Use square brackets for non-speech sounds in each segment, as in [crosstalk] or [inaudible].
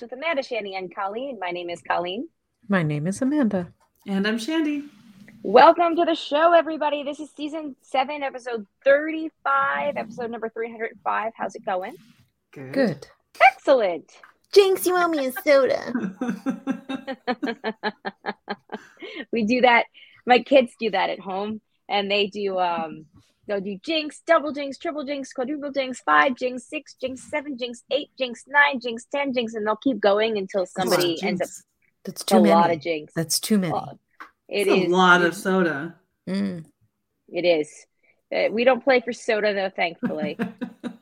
broadcast with Amanda, Shandy, and Colleen. My name is Colleen. My name is Amanda. And I'm Shandy. Welcome to the show, everybody. This is season seven, episode 35, episode number 305. How's it going? Good. Good. Excellent. Jinx, you owe me a soda. [laughs] we do that. My kids do that at home, and they do um they'll do jinx, double jinx, triple jinx, quadruple jinx, five jinx, six jinx, seven jinx, eight jinx, nine jinx, ten jinx, and they'll keep going until somebody Wow, ends up jinx. That's a too many. lot of jinx. That's too many. Oh, It It's is a lot of soda. Mm. It is. Uh, we don't play for soda though, thankfully. [laughs]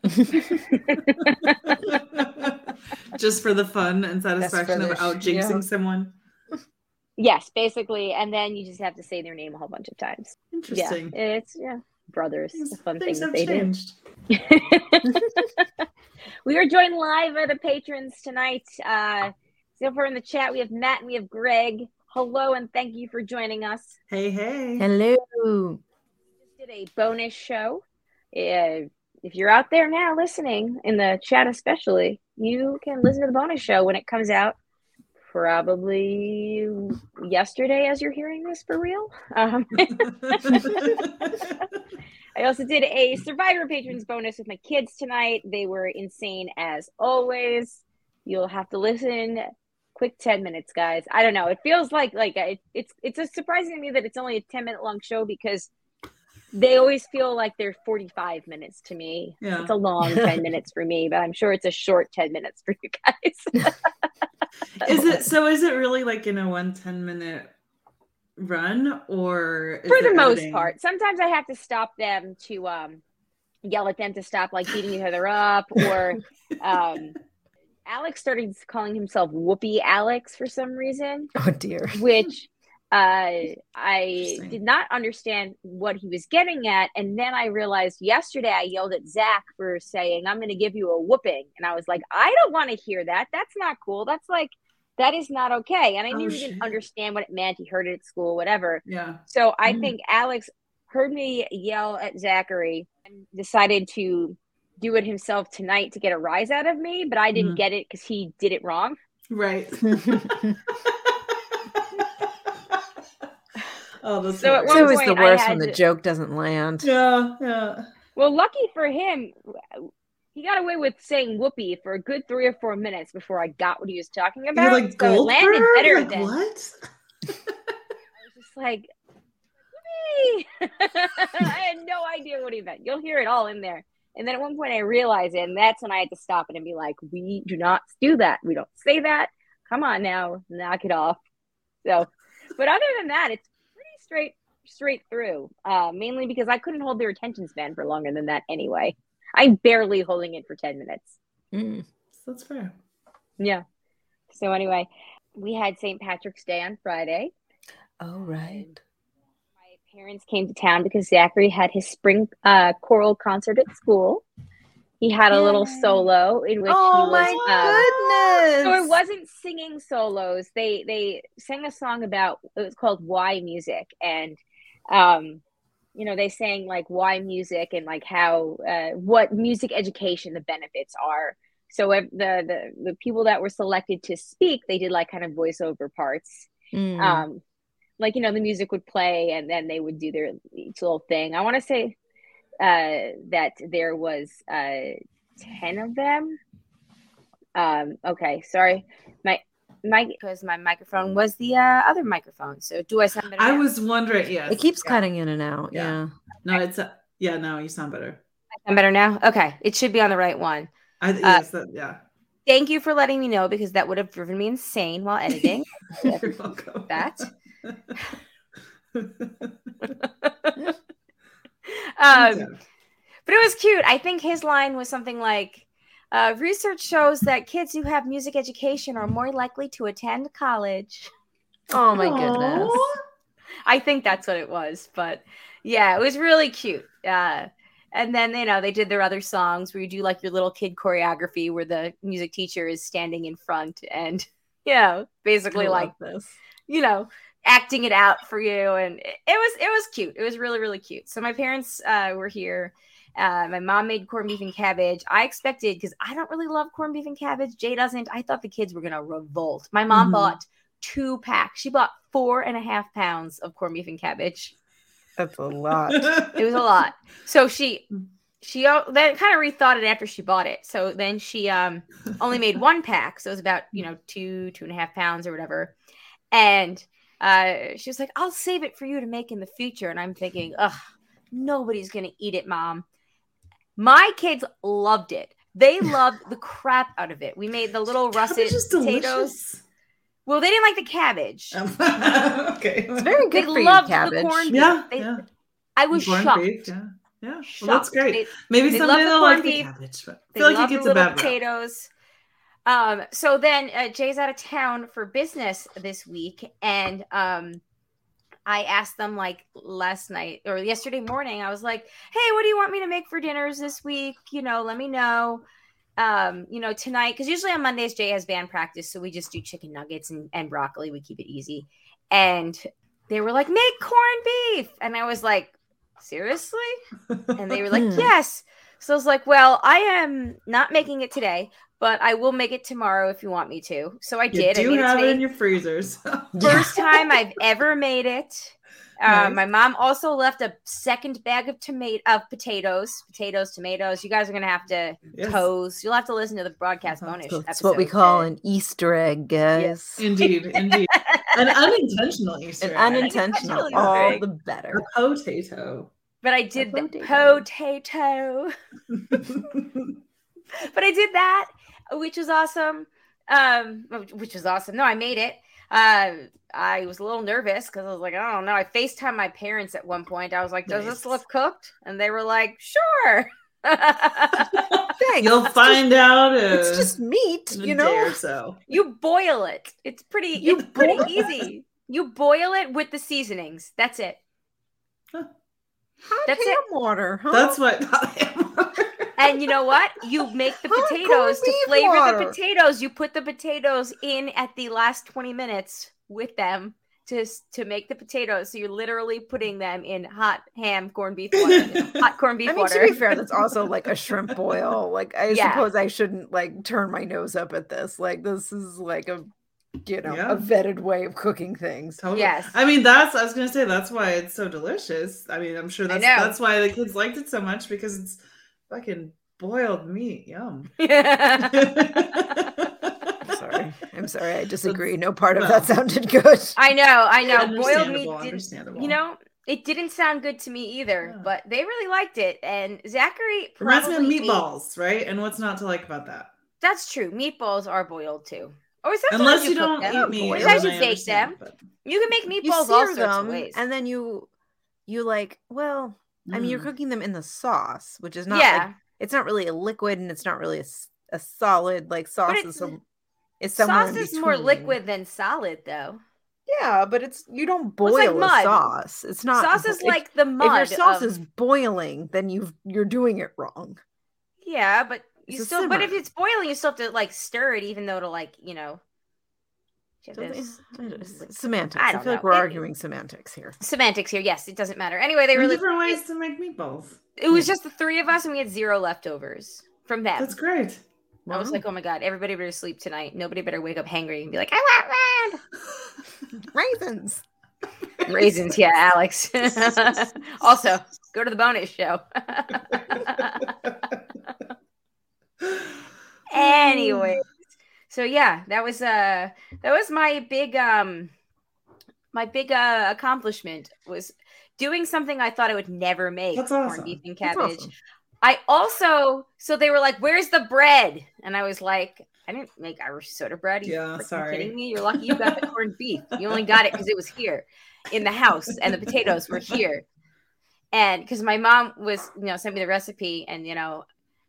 [laughs] Just for the fun and satisfaction of out jinxing yeah. someone. yes, basically, and then you just have to say their name a whole bunch of times. Interesting. Yeah, it's yeah, brothers. It's a fun thing Things that have they changed. do. [laughs] we are joined live by the patrons tonight. Uh, so far in the chat, we have Matt and we have Greg. Hello and thank you for joining us. Hey, hey. Hello. Just did a bonus show. Uh, if you're out there now listening in the chat, especially, you can listen to the bonus show when it comes out. Probably yesterday, as you're hearing this for real. Um, I also did a Survivor Patrons bonus with my kids tonight. They were insane as always. You'll have to listen. Quick ten minutes, guys. I don't know. It feels like like it, it's it's a surprising to me that it's only a ten minute long show because they always feel like they're forty five minutes to me. yeah. It's a long [laughs] ten minutes for me, but I'm sure it's a short ten minutes for you guys. [laughs] Is it so? Is it really like in a one 10 minute run or is for the most editing? part. Sometimes I have to stop them to um, yell at them to stop like beating each other up, or [laughs] um, Alex started calling himself Whoopi Alex for some reason, Oh dear. which uh, I did not understand what he was getting at, and then I realized yesterday I yelled at Zach for saying I'm going to give you a whooping, and I was like, I don't want to hear that. That's not cool. That's like that is not okay. And I knew Oh, he didn't understand what it meant. He heard it at school, whatever. Yeah. So I Mm. think Alex heard me yell at Zachary and decided to do it himself tonight to get a rise out of me, but I didn't Mhm. get it because he did it wrong. Right. [laughs] [laughs] oh, that's So at it's one always the point I worst had when the to- joke doesn't land. Yeah, yeah. Well, lucky for him, he got away with saying whoopee for a good three or four minutes before I got what he was talking about. You're like so it landed Goldberg? better Like than what? [laughs] I was just like, whoopee! [laughs] I had no idea what he meant. You'll hear it all in there. And then at one point I realized it, and that's when I had to stop it and be like, we do not do that. We don't say that. Come on now, knock it off. So, but other than that, it's pretty straight straight through. Uh, mainly because I couldn't hold their attention span for longer than that anyway. I'm barely holding it for 10 minutes. Mm. That's fair. Yeah. So anyway, we had St. Patrick's Day on Friday. Oh right. My parents came to town because Zachary had his spring uh, choral concert at school. He had a little solo in which Oh he my was. um, goodness. so it wasn't singing solos. They they sang a song about it was called "Why Music," and um, you know they sang like why music and like how uh, what music education the benefits are. So the the the people that were selected to speak, they did like kind of voiceover parts Mm. um like you know the music would play and then they would do their each little thing i want to say uh that there was uh 10 of them um okay sorry my my because my microphone was the uh, other microphone so do i sound better I now? was wondering. Yes, it keeps yeah. cutting in and out. Yeah. Yeah. No, it's a, yeah. No, you sound better. I'm better now okay it should be on the right one I yes, that, yeah. thank you for letting me know because that would have driven me insane while editing [laughs] You're welcome. that [laughs] [laughs] um But it was cute. I think his line was something like uh, research shows that kids who have music education are more likely to attend college. Oh my goodness. I think that's what it was. But yeah, it was really cute. Uh, and then, you know, they did their other songs where you do like your little kid choreography where the music teacher is standing in front and, [laughs] you know, basically I like, this. you know, acting it out for you. And it, was, it was cute. It was really, really cute. So my parents uh, were here Uh, my mom made corned beef and cabbage. I expected because I don't really love corned beef and cabbage. Jay doesn't. I thought the kids were gonna revolt. My mom Mhm. bought two packs. She bought four and a half pounds of corned beef and cabbage. That's a lot. It was a lot. So she she uh, then kind of rethought it after she bought it. So then she um only made [laughs] one pack. So it was about you know two two and a half pounds or whatever. And uh, she was like, "I'll save it for you to make in the future." And I'm thinking, "Ugh, nobody's gonna eat it, mom." My kids loved it. They [laughs] loved the crap out of it. We made the little russet potatoes. delicious. Well, they didn't like the cabbage. [laughs] okay. It's very They good for you, loved the cabbage. corned Yeah, They- yeah. I was Corned shocked. beef, yeah. Yeah. Well, that's great. They- Maybe they someday love the they'll corned like the cabbage, but I They feel like love it the gets a bad rap. potatoes. Um, so then uh, Jay's out of town for business this week, and um, I asked them like last night or yesterday morning. I was like, "Hey, what do you want me to make for dinners this week? You know, let me know." Um, you know, tonight because usually on Mondays Jay has band practice, so we just do chicken nuggets and, and broccoli. We keep it easy, and they were like, "Make corned beef," and I was like, "Seriously?" And they were like, Hmm. yes. So I was like, well, I am not making it today, but I will make it tomorrow if you want me to. So I You did. I do made have it today. in your freezers. [laughs] First time I've ever made it. Uh, Nice. My mom also left a second bag of tomato of potatoes, potatoes, tomatoes. You guys are gonna have to Yes. toes. You'll have to listen to the broadcast Uh-huh. bonus. That's it's what we call an Easter egg, guys. Indeed, [laughs] indeed. An unintentional Easter An egg. unintentional, Unintentional all egg. the better. A potato. But I did the potato. potato. [laughs] but I did that, which was awesome. Um, which was awesome. No, I made it. Uh, I was a little nervous because I was like, I don't know. I FaceTime my parents at one point. I was like, Does this look cooked? And they were like, Sure. [laughs] Thanks. You'll It's find out Just, uh, it's just meat, you know. so. you boil it. It's pretty. You It's pretty boil easy. You boil it with the seasonings. That's it. Hot That's ham it. water, huh? That's what [laughs] And you know what? You make the [laughs] Hot potatoes to beef flavor the potatoes. You put the potatoes in at the last 20 minutes with them to to make the potatoes. So you're literally putting them in hot ham corned beef water, [laughs] hot corned beef I mean, water. to be fair, that's also like a shrimp boil. Like, I Yeah. suppose I shouldn't like turn my nose up at this. Like, this is like a, you know, Yeah. a vetted way of cooking things. Totally. Yes. I mean, that's I was gonna say that's why it's so delicious. I mean, I'm sure that's that's why the kids liked it so much because it's fucking boiled meat. Yum. [laughs] I'm sorry. I'm sorry. I disagree. No part of well. that sounded good. I know, I know. Boiled meat Understandable, didn't. understandable. You know, it didn't sound good to me either, Yeah. but they really liked it. And Zachary reminds me of probably ate- meatballs, right? And what's not to like about that? That's true. Meatballs are boiled too. Or Unless you, you don't them. eat meat. Then you bake them. but- You can make meatballs all sorts of them, ways. and then you, you like, well, I mean, you're Mm. cooking them in the sauce, which is not yeah, like it's not really a liquid and it's not really a, a solid like sauce it's- is a, it's somewhere sauce is more liquid than solid, though. Yeah, but it's you don't Well, like boil sauce. It's not sauce is if- like the mud. if your sauce of- is boiling, then you've you're doing it wrong. yeah, but you It's a still. But if it's boiling, you still have to like stir it, even though to like you know. you have So to it's- s- it's semantics. I I, don't feel like we're It- arguing semantics here. Semantics here. Yes, it doesn't matter. Anyway, they There's really. different ways to make meatballs. It was just the three of us, and we had zero leftovers from them. That's great. I was like, oh my god, everybody better sleep tonight. Nobody better wake up hangry and be like, I want [laughs] raisins. raisins. Yeah, Alex. [laughs] [laughs] also, go to the bonus show. Anyway so yeah that was uh that was my big um my big uh accomplishment was doing something i thought i would never make That's corned beef and cabbage. awesome. i also so they were like where's the bread? And i was like i didn't make irish soda bread. Are Yeah, sorry. kidding me? You're lucky you got the [laughs] corned beef. You only got it because it was here in the house and the potatoes were here. And because my mom was you know sent me the recipe and you know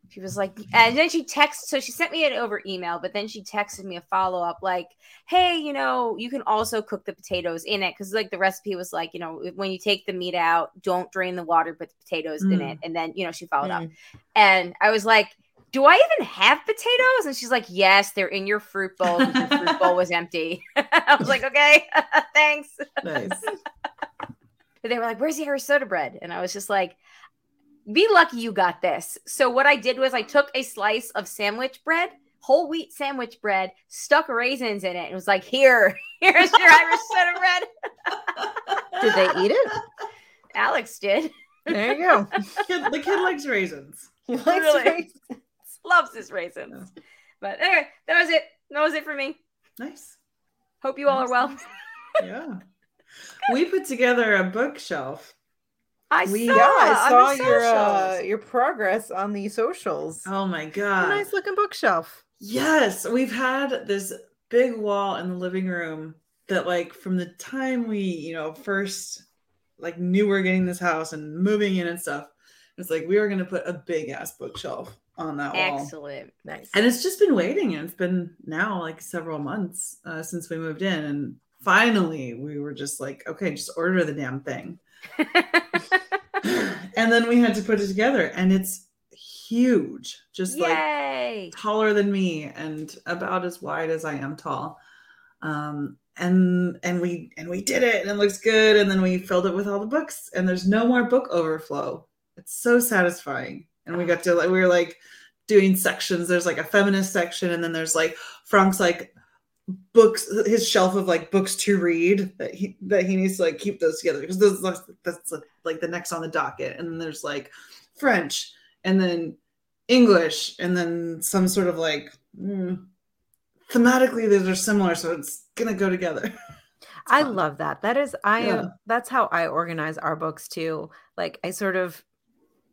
she was like and then she texted so she sent me it over email but then she texted me a follow-up like hey you know you can also cook the potatoes in it because like the recipe was like you know when you take the meat out don't drain the water put the potatoes in Mm. it and then you know she followed up Mm. and i was like do i even have potatoes and she's like yes they're in your fruit bowl. your fruit bowl was empty [laughs] i was like okay [laughs] thanks Nice. [laughs] but they were like, "Where's the Irish soda bread?" And I was just like, be lucky you got this. So what I did was I took a slice of sandwich bread, whole wheat sandwich bread, stuck raisins in it, and was like, "Here, [laughs] here's your Irish soda bread." [laughs] Did they eat it? Alex did. There you go. Kid, the kid likes raisins. [laughs] He likes Really? raisins. Loves his raisins. But anyway, that was it. That was it for me. Nice. Hope you all are well. Yeah. We put together a bookshelf. I We, saw. yeah, I saw your uh, your progress on the socials. Oh my A god. nice looking bookshelf. Yes, we've had this big wall in the living room that like from the time we, you know, first like knew we are getting this house and moving in and stuff. It's like we were gonna put a big ass bookshelf on that wall. Excellent. Nice. And it's just been waiting, and it's been now like several months uh, since we moved in, and finally we were just like, okay, just order the damn thing. [laughs] and then we had to put it together, and it's huge, just like taller than me and about as wide as I am tall. Um, and and we and we did it, and it looks good. And then we filled it with all the books, and there's no more book overflow. It's so satisfying. And we got to like we were like doing sections. There's like a feminist section, and then there's like Frank's like books his shelf of like books to read that he that he needs to like keep those together because those that's, that's like the next on the docket and then there's like french and then english and then some sort of like mm, thematically those are similar so it's gonna go together [laughs] I love that. That is I Yeah. am that's how I organize our books too. Like I sort of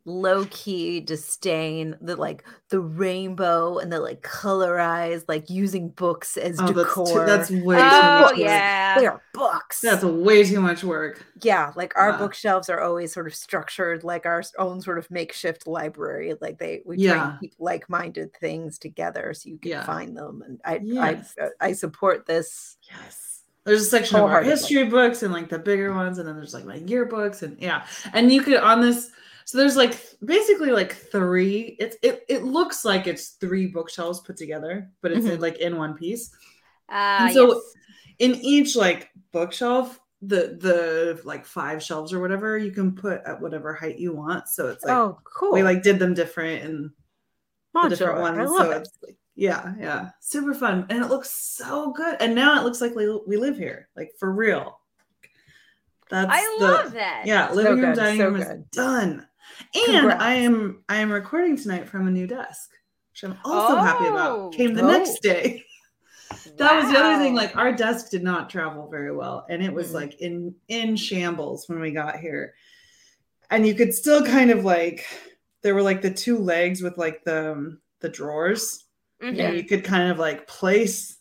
low key disdain the like the rainbow and the like colorized like using books as oh that's, too, decor. that's way too Oh much work. yeah. they are books. that's way too much work yeah, like our Yeah. bookshelves are always sort of structured like our own sort of makeshift library. Like they we try Yeah. and keep like-minded things together so you can Yeah. find them. And I Yes. I I support this. Yes. There's a section of our history books and like the bigger ones, and then there's like my yearbooks and yeah. And you could on this, so there's like basically like three. It's it it looks like it's three bookshelves put together, but it's in, like in one piece. Ah, And so- yes. In each like bookshelf, the the like five shelves or whatever, you can put at whatever height you want. So it's like oh, cool. we like did them different and the different I ones. love So it. it's like, yeah, yeah, super fun, and it looks so good. And now it looks like we, we live here, like for real. That's I the, love that. Yeah, So living room, good, dining so room is done, and Congrats. I am I am recording tonight from a new desk, which I'm also happy Oh. about. Came the Oh. next day. [laughs] That was the other thing. Like our desk did not travel very well, and it was Mhm. like in in shambles when we got here. And you could still kind of like there were like the two legs with like the um, the drawers, Mhm. and you could kind of like place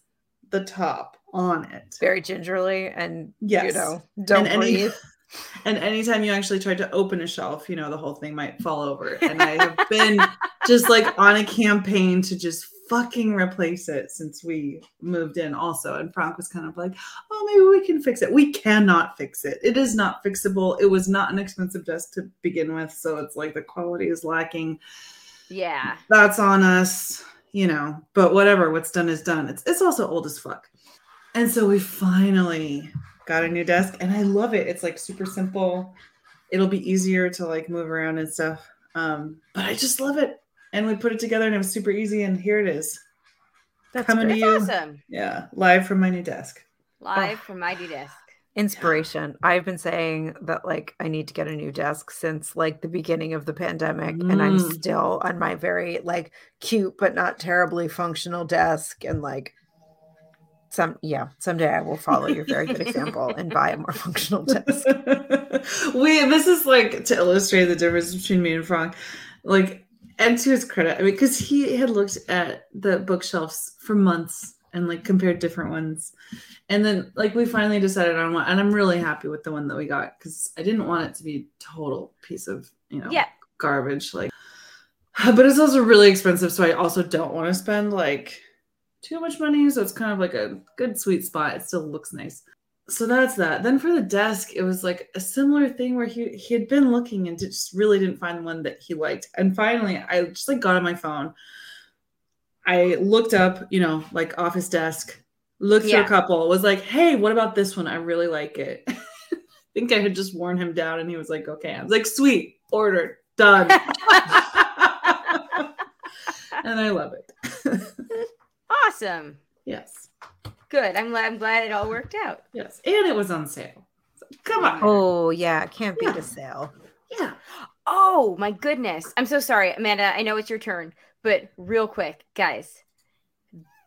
the top on it. very gingerly and Yes. you know don't And any- breathe. [laughs] And anytime you actually tried to open a shelf, you know the whole thing might fall over. And I have been [laughs] just like on a campaign to just fucking replace it since we moved in also. And frank was kind of like oh maybe we can fix it. We cannot fix it. It is not fixable. It was not an expensive desk to begin with so it's like the quality is lacking. Yeah. that's on us you know. But whatever what's done is done. It's, it's also old as fuck. And so we finally got a new desk and i love it it's like super simple it'll be easier to like move around and stuff um but i just love it and we put it together and it was super easy and here it is That's coming to you Awesome. yeah live from my new desk Live from Mighty Desk. inspiration. I've been saying that like I need to get a new desk since like the beginning of the pandemic and I'm Mm. still on my very like cute but not terribly functional desk and like some yeah, someday I will follow your very good example and buy a more functional desk. [laughs] we this is like to illustrate the difference between me and Frank. Like, and to his credit, I mean, because he had looked at the bookshelves for months and like compared different ones, and then like we finally decided on one, and I'm really happy with the one that we got because I didn't want it to be total piece of you know Yeah. garbage like. [sighs] But it's also really expensive, so I also don't want to spend like too much money. So it's kind of like a good sweet spot. It still looks nice so that's that. Then for the desk, it was like a similar thing where he he had been looking and just really didn't find one that he liked. And finally, I just like got on my phone. I looked up, you know, like office desk, looked through Yeah. a couple, was like, hey, what about this one? I really like it. [laughs] I think I had just worn him down and he was like, okay. I was like, sweet, ordered. Done. [laughs] [laughs] and I love it. Awesome. yes. Good. I'm glad. I'm glad it all worked out. Yes. And it was on sale. So, come on. Oh yeah, can't beat Yeah. a sale. yeah. Oh my goodness. I'm so sorry, Amanda. I know it's your turn, but real quick, guys.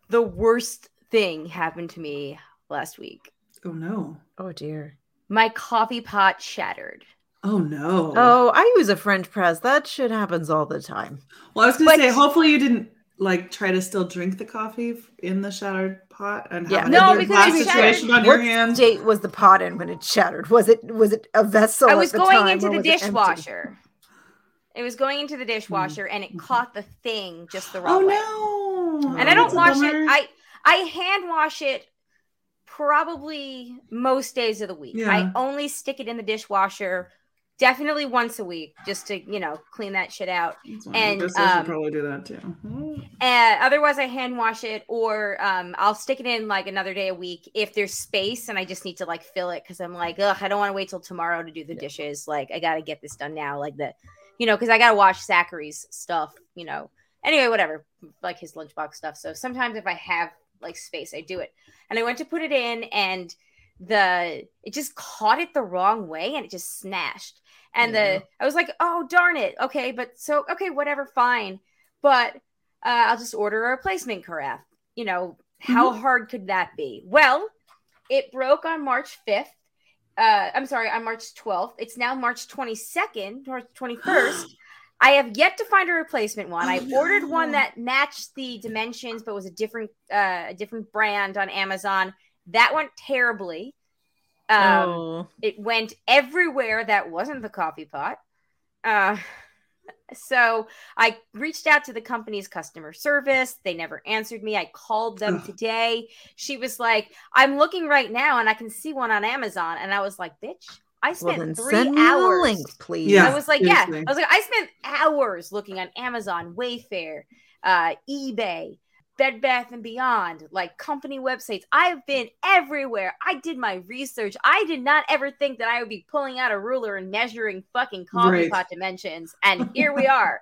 The worst thing happened to me last week. Oh no. Oh dear. My coffee pot shattered. Oh no. Oh, I use a French press. That shit happens all the time. Well, I was gonna But- say, hopefully you didn't like try to still drink the coffee in the shattered pot and Yeah. have No, another because glass it situation on your what hands. state was the pot in when it shattered? Was it was it a vessel? I at was the going time, into the was it dishwasher. It was going into the hmm. dishwasher and it caught the thing just the Oh wrong way. no! And I don't That's a wash it. I I hand wash it probably most days of the week. I only stick it in the dishwasher definitely once a week just to, you know, clean that shit out. And, I guess I should um, probably do that too. Uh, otherwise, I hand wash it, or um, I'll stick it in like another day a week if there's space and I just need to like fill it because I'm like, ugh, I don't want to wait till tomorrow to do the dishes. Like, I got to get this done now. Like the, you know, because I got to wash Zachary's stuff. You know. Anyway, whatever, like his lunchbox stuff. So sometimes if I have like space, I do it. And I went to put it in, and the it just caught it the wrong way, and it just smashed. And Yeah. the I was like, oh darn it. Okay, but so okay, whatever, fine. But uh, I'll just order a replacement carafe. You know, how hard could that be? Well, it broke on March 5th. Uh, I'm sorry, on March 12th. It's now March 22nd, March 21st. I have yet to find a replacement one. Oh, I ordered one that matched the dimensions, but was a different, uh, a different brand on Amazon. That went terribly. Um, oh, it went everywhere that wasn't the coffee pot. Uh, [laughs] so I reached out to the company's customer service. They never answered me. I called them Ugh. today. She was like, I'm looking right now and I can see one on Amazon. And I was like, bitch, I spent then three send hours. the link, please. Yeah. I was like, yeah. I was like, I spent hours looking on Amazon, Wayfair, uh, eBay, Bed Bath and Beyond, like company websites. I've been everywhere. I did my research. I did not ever think that I would be pulling out a ruler and measuring fucking coffee Right. pot dimensions. And here we [laughs] are.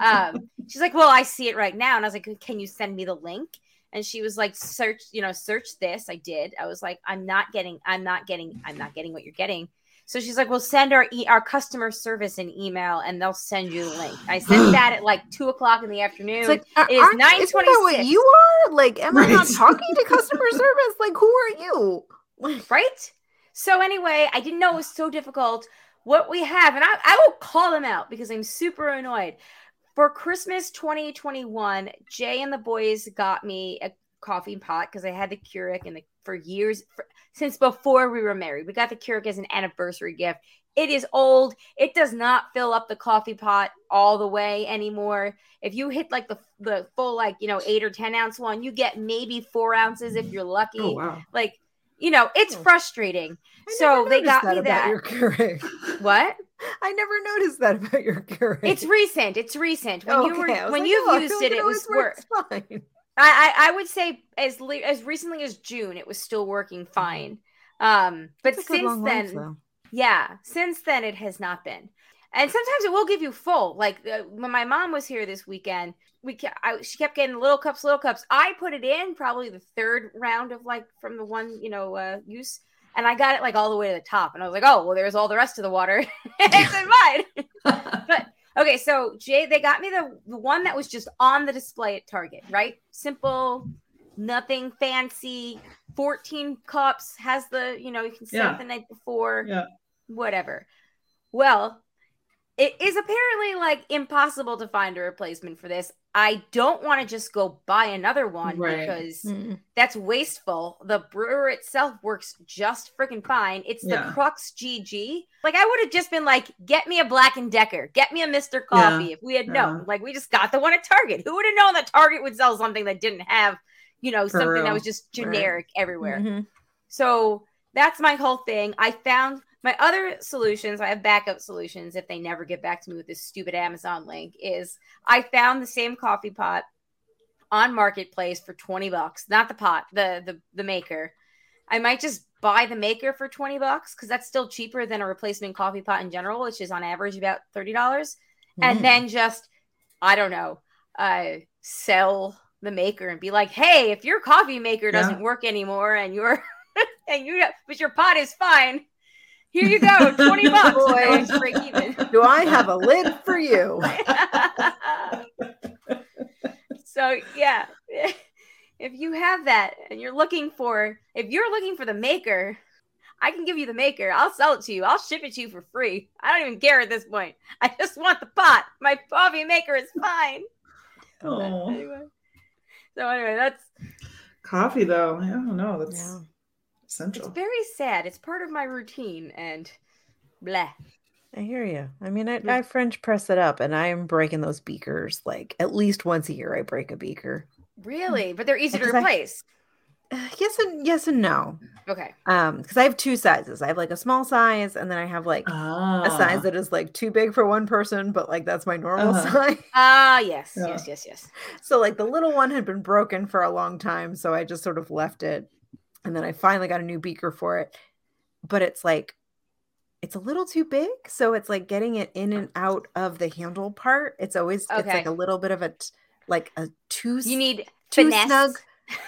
um, she's like, well, I see it right now. And I was like, can you send me the link? And she was like, search, you know, search this. I did. I was like, I'm not getting, I'm not getting, I'm not getting what you're getting. So she's like, "Well, send our e- our customer service an email, and they'll send you the link." I [gasps] sent that at like two o'clock in the afternoon. It's like, are- It is aren't- isn't that what 9:26. you are? Like, am I not talking to [laughs] customer service? Like, who are you? Right? So anyway, I didn't know it was so difficult. What we have, and I, I will call them out because I'm super annoyed. For Christmas 2021, Jay and the boys got me a coffee pot because I had the Keurig and the, for years for, since before we were married. We got the Keurig as an anniversary gift. It is old. It does not fill up the coffee pot all the way anymore. If you hit like the the full like you know eight or ten ounce one, you get maybe four ounces if you're lucky. Oh wow. Like you know, it's Oh. frustrating. So they got that me that. your Keurig. [laughs] What? I never noticed that about your Keurig. It's recent. It's recent. When you Okay, I were when like, you've oh, used it, it was works fine. I, I I would say as le- as recently as June, it was still working fine. Um, but It's a good since long life, then, yeah, since then it has not been. And sometimes it will give you full. Like uh, when my mom was here this weekend, we ke- I, she kept getting little cups, little cups. I put it in probably the third round of like from the one you know uh, use, and I got it like all the way to the top. And I was like, oh well, there's all the rest of the water. [laughs] it's in mine. [laughs] Okay, so Jay, they got me the, the one that was just on the display at Target, right? Simple, nothing fancy. 14 cups, has the, you know, you can set Yeah. the night before, Yeah. whatever. Well, it is apparently like impossible to find a replacement for this. I don't want to just go buy another one Right. because Mm. that's wasteful. The brewer itself works just freaking fine. It's Yeah. the Crux GG. Like I would have just been like, get me a Black and Decker, get me a Mr. Coffee if we had known. Like we just got the one at Target. Who would have known that Target would sell something that didn't have, you know, For something that was just Right. generic everywhere. Mhm. So that's my whole thing. I found my other solutions. I have backup solutions if they never get back to me with this stupid Amazon link. Is I found the same coffee pot on Marketplace for twenty bucks, not the pot, the the the maker. I might just buy the maker for twenty bucks because that's still cheaper than a replacement coffee pot in general, which is on average about thirty dollars. and Mm. then just I don't know, uh, sell the maker and be like, hey, if your coffee maker doesn't work anymore and your [laughs] and you but your pot is fine, here you go, twenty [laughs] bucks. Boy. And then just break even. [laughs] do I have a lid for you? [laughs] so yeah, if you have that and you're looking for, if you're looking for the maker, I can give you the maker. I'll sell it to you. I'll ship it to you for free. I don't even care at this point. I just want the pot. My coffee maker is fine. Oh, Anyway. So anyway, that's coffee though. I don't know. That's Yeah. It's very sad. It's part of my routine and blah. I hear you. I mean, I, Yeah. I French press it up, and I am breaking those beakers like at least once a year. I break a beaker. Really? But they're easy to Because I- replace. Uh, yes and yes and no. Okay. Um, because I have two sizes. I have like a small size, and then I have like Ah, a size that is like too big for one person, but like that's my normal Uh-huh. size. [laughs] Ah, yes, Yeah. yes, yes, yes. So like the little one had been broken for a long time, so I just sort of left it. And then I finally got a new beaker for it. But it's like it's a little too big, so it's like getting it in and out of the handle part. It's always it's Okay. like a little bit of a t- like a too You need too finesse. snug.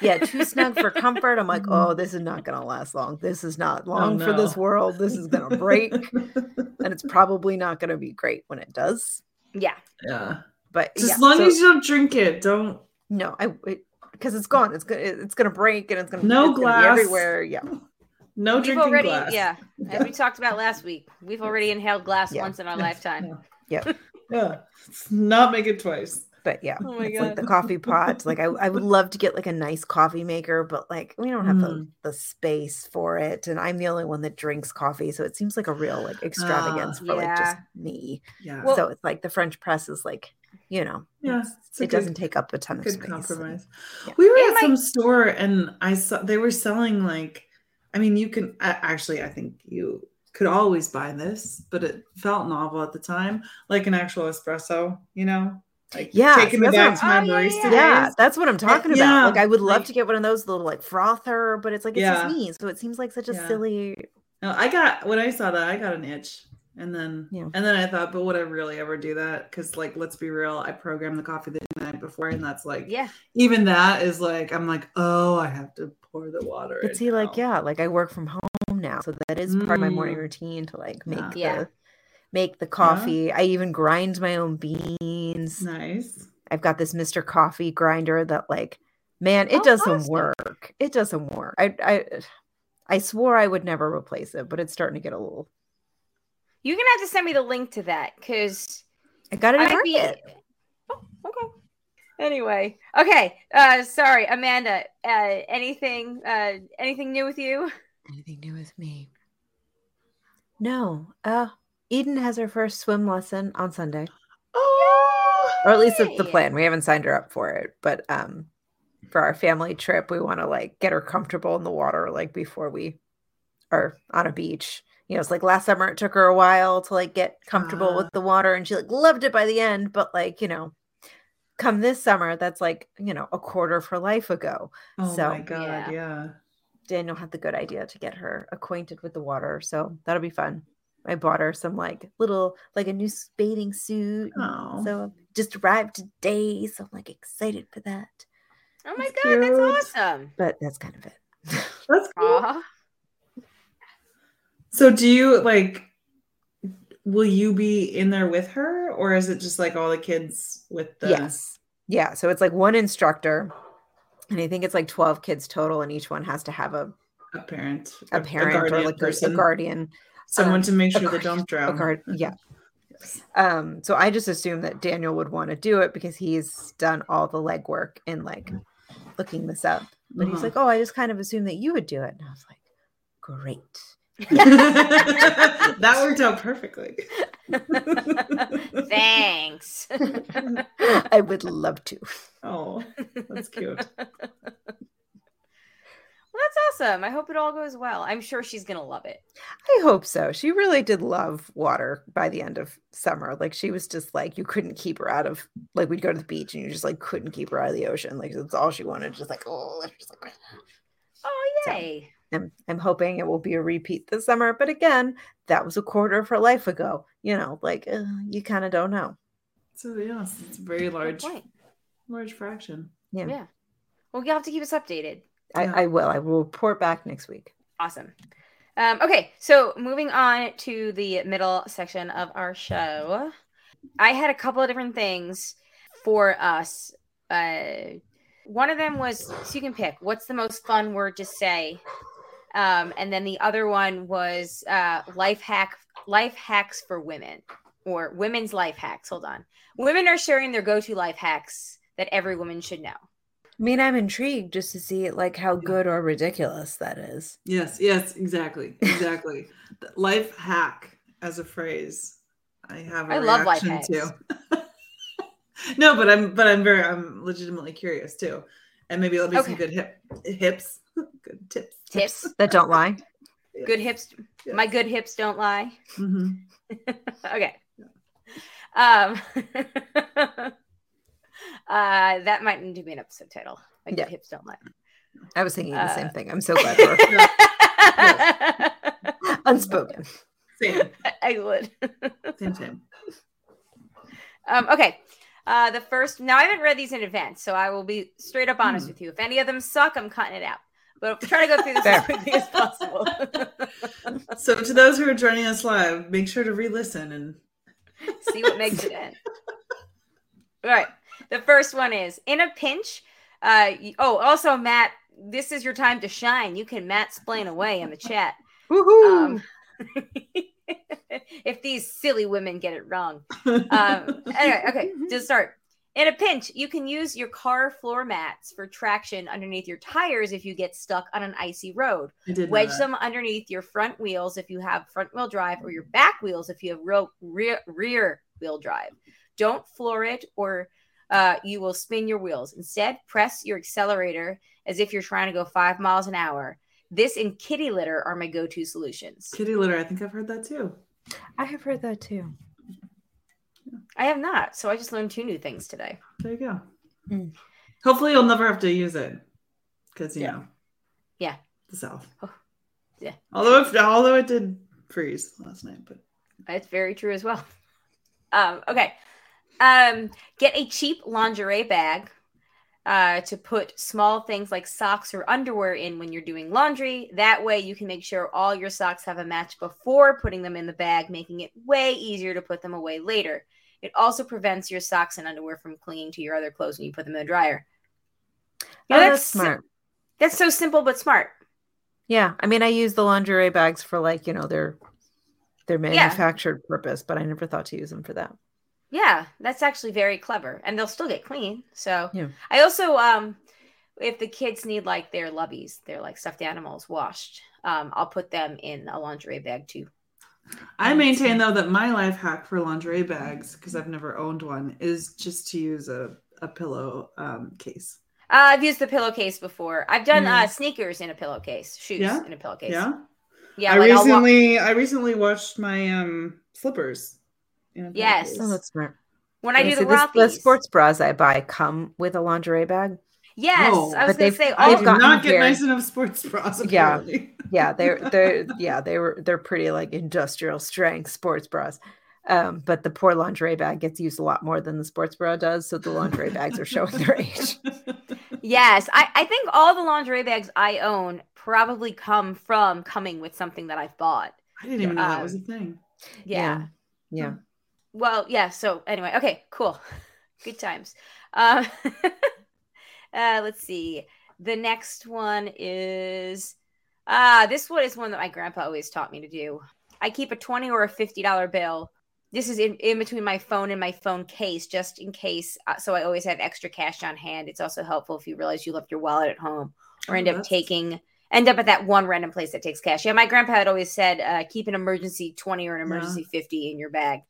Yeah, too snug for comfort. I'm like, [laughs] oh, this is not gonna last long. This is not oh, long Oh, for this world. This is gonna break, [laughs] and it's probably not gonna be great when it does. Yeah. yeah. But Just yeah, as long so- as you don't drink it, don't. No, I because it's gone. It's gonna it's gonna break and it's gonna No it's gonna be glass. everywhere. Yeah, [laughs] No We've drinking already, glass. yeah, as we talked about last week, we've already inhaled glass Yeah. once in our Yeah. lifetime. yeah. [laughs] Yeah. Not make it twice. But yeah, Oh my it's like the coffee [laughs] pot. Like I, I would love to get like a nice coffee maker, but like we don't have the, Mm. the space for it, and I'm the only one that drinks coffee, so it seems like a real like extravagance for like just me. Yeah. Well- so it's like the French press is like you know, Yeah, it's- it's a it good- doesn't take up a ton of good space. compromise. yeah. We were And at my- some store and I saw they were selling like, I mean, you can I, actually, I think you could always buy this, but it felt novel at the time, like an actual espresso, you know, like Yeah, taking so me back what to my Oh, yeah, barista yeah. Yeah, days. that's what I'm talking yeah, about. Like I would love like- to get one of those little like frother, but it's like it's Yeah. just me, so it seems like such a Yeah. silly. No, I got when I saw that, I got an itch. And then Yeah. and then I thought, but would I really ever do that? Because like let's be real, I programmed the coffee the night before, and that's like Yeah. even that is like I'm like, oh, I have to pour the water. But in see, like, yeah, like I work from home now, so that is part of my morning Mm. routine to like make Yeah. the Yeah. make the coffee. I even grind my own beans. nice. I've got this Mr. Coffee grinder that like, man, it Oh, does some awesome. work. It does some work. I I I swore I would never replace it, but it's starting to get a little. You're gonna have to send me the link to that because I got it I might be. Target. Oh, okay. Anyway, okay. Uh, sorry, Amanda. Uh, anything? Uh, anything new with you? Anything new with me? No. Uh, Eden has her first swim lesson on Sunday. Oh, or at least it's the plan. We haven't signed her up for it, but um, for our family trip, we want to like get her comfortable in the water, like before we are on a beach. You know, it's like last summer it took her a while to like get comfortable Ah. with the water, and she like loved it by the end. But like you know, come this summer, that's like you know a quarter of her life ago. oh So- my god, Yeah. yeah. Daniel had the good idea to get her acquainted with the water, so that'll be fun. I bought her some like little like a new bathing suit. Oh. So just arrived today, so I'm like excited for that. Oh my That's god, cute. that's awesome. But that's kind of it. [laughs] That's cool. Aw. So do you like will you be in there with her or is it just like all the kids with the yes. Yeah. So it's like one instructor, and I think it's like 12 kids total, and each one has to have a, a parent, a parent or guardian like a- person, a guardian. someone um, to make a sure they don't A drown. guard, yeah. Um, so I just assumed that Daniel would want to do it because he's done all the legwork in like looking this up. But he's Uh-huh. like, Oh, I just kind of assumed that you would do it. And I was like, Great. [laughs] that worked out perfectly. [laughs] Thanks. I would love to. Oh, that's cute. [laughs] Well, that's awesome. I hope it all goes well. I'm sure she's gonna love it. I hope so. She really did love water by the end of summer. Like she was just like you couldn't keep her out of like we'd go to the beach and you just like couldn't keep her out of the ocean. Like that's all she wanted. Just like oh, just like, Oh So- yay! I'm I'm hoping it will be a repeat this summer. But again, that was a quarter of her life ago. You know, like uh, you kind of don't know. So yes, it's a very large, large fraction. Yeah. Yeah. Well, you'll have to keep us updated. I, Yeah. I will. I will report back next week. Awesome. Um, okay, so moving on to the middle section of our show, I had a couple of different things for us. Uh, one of them was so you can pick what's the most fun word to say, um, and then the other one was uh, life hack life hacks for women or women's life hacks. Hold on, women are sharing their go to life hacks that every woman should know. I mean, I'm intrigued just to see like how good or ridiculous that is. Yes, yes, exactly, exactly. Life hack as a phrase. I have a I love life reaction to. [laughs] no, but I'm but I'm very I'm legitimately curious too. And maybe it'll be some good hip hips. [laughs] good tips. Tips, [laughs] That don't lie. good hips. My good hips don't lie. hmm [laughs] okay. Um, [laughs] uh, that might need to be an episode title. Like Yeah. the hips don't lie. I was thinking the Uh, same thing. I'm so glad we're unspoken. Same, I would. same, same. Um, okay. Uh, the first. Now I haven't read these in advance, so I will be straight up honest Hmm. with you. If any of them suck, I'm cutting it out. But I'll try to go through this Fair. as quickly as possible. [laughs] So to those who are joining us live, make sure to re-listen and See what makes it in. All right. The first one is in a pinch. Uh, oh, also, Matt, this is your time to shine. You can Matt splain away in the chat. Woohoo! Um, [laughs] if these silly women get it wrong. Um, anyway, okay, just start. In a pinch, you can use your car floor mats for traction underneath your tires if you get stuck on an icy road. I did Wedge them underneath your front wheels if you have front wheel drive, or your back wheels if you have rear rear, rear wheel drive. Don't floor it, or uh, you will spin your wheels. Instead, press your accelerator as if you're trying to go five miles an hour. This and kitty litter are my go-to solutions. kitty litter. I think I've heard that too. I have heard that too. I have not, so I just learned two new things today. There you go. Mm. Hopefully, you'll never have to use it because you Yeah. know, Yeah. the south. Oh, yeah. Although, it, although it did freeze last night, but It's very true as well. Um, okay. Um, get a cheap lingerie bag uh, to put small things like socks or underwear in when you're doing laundry. That way, you can make sure all your socks have a match before putting them in the bag, making it way easier to put them away later. It also prevents your socks and underwear from clinging to your other clothes when you put them in the dryer. You know, oh, that's smart. That's so simple but smart. Yeah, I mean, I use the lingerie bags for like you know their their manufactured purpose, but I never thought to use them for that. Yeah, that's actually very clever, and they'll still get clean. So Yeah. I also, um, if the kids need like their lubbies, their like stuffed animals washed, um, I'll put them in a lingerie bag too. I maintain though that my life hack for lingerie bags, because I've never owned one, is just to use a a pillow um, case. Uh, I've used the pillowcase before. I've done uh, Mm. sneakers in a pillowcase, shoes Yeah? in a pillowcase. Yeah, yeah. I like I'll wa- recently I recently washed my um slippers. in a Yes. Oh, that's smart. when I Yeah, do see, the this- the sports bras I buy come with a lingerie bag. Yes, Oh, I was gonna they've- say I all. they've did not get very- nice enough sports bras. [laughs] Yeah. apparently. Yeah, they're [laughs] they're yeah they were they're pretty like industrial strength sports bras. Um, but the poor lingerie bag gets used a lot more than the sports bra does, so the lingerie bags are showing their age. [laughs] Yes, I, I think all the lingerie bags I own probably come from coming with something that I've bought. I didn't even know that Um, was a thing. yeah. yeah. Well, yeah. So anyway, okay, cool, good times. Um, uh, let's see. The next one is ah, this one is one that my grandpa always taught me to do. I keep a twenty or a fifty dollar bill. This is in, in between my phone and my phone case, just in case. Uh, so I always have extra cash on hand. It's also helpful if you realize you left your wallet at home or Oh, end up taking end up at that one random place that takes cash. Yeah, my grandpa had always said, uh, keep an emergency twenty or an Yeah. emergency fifty in your bag,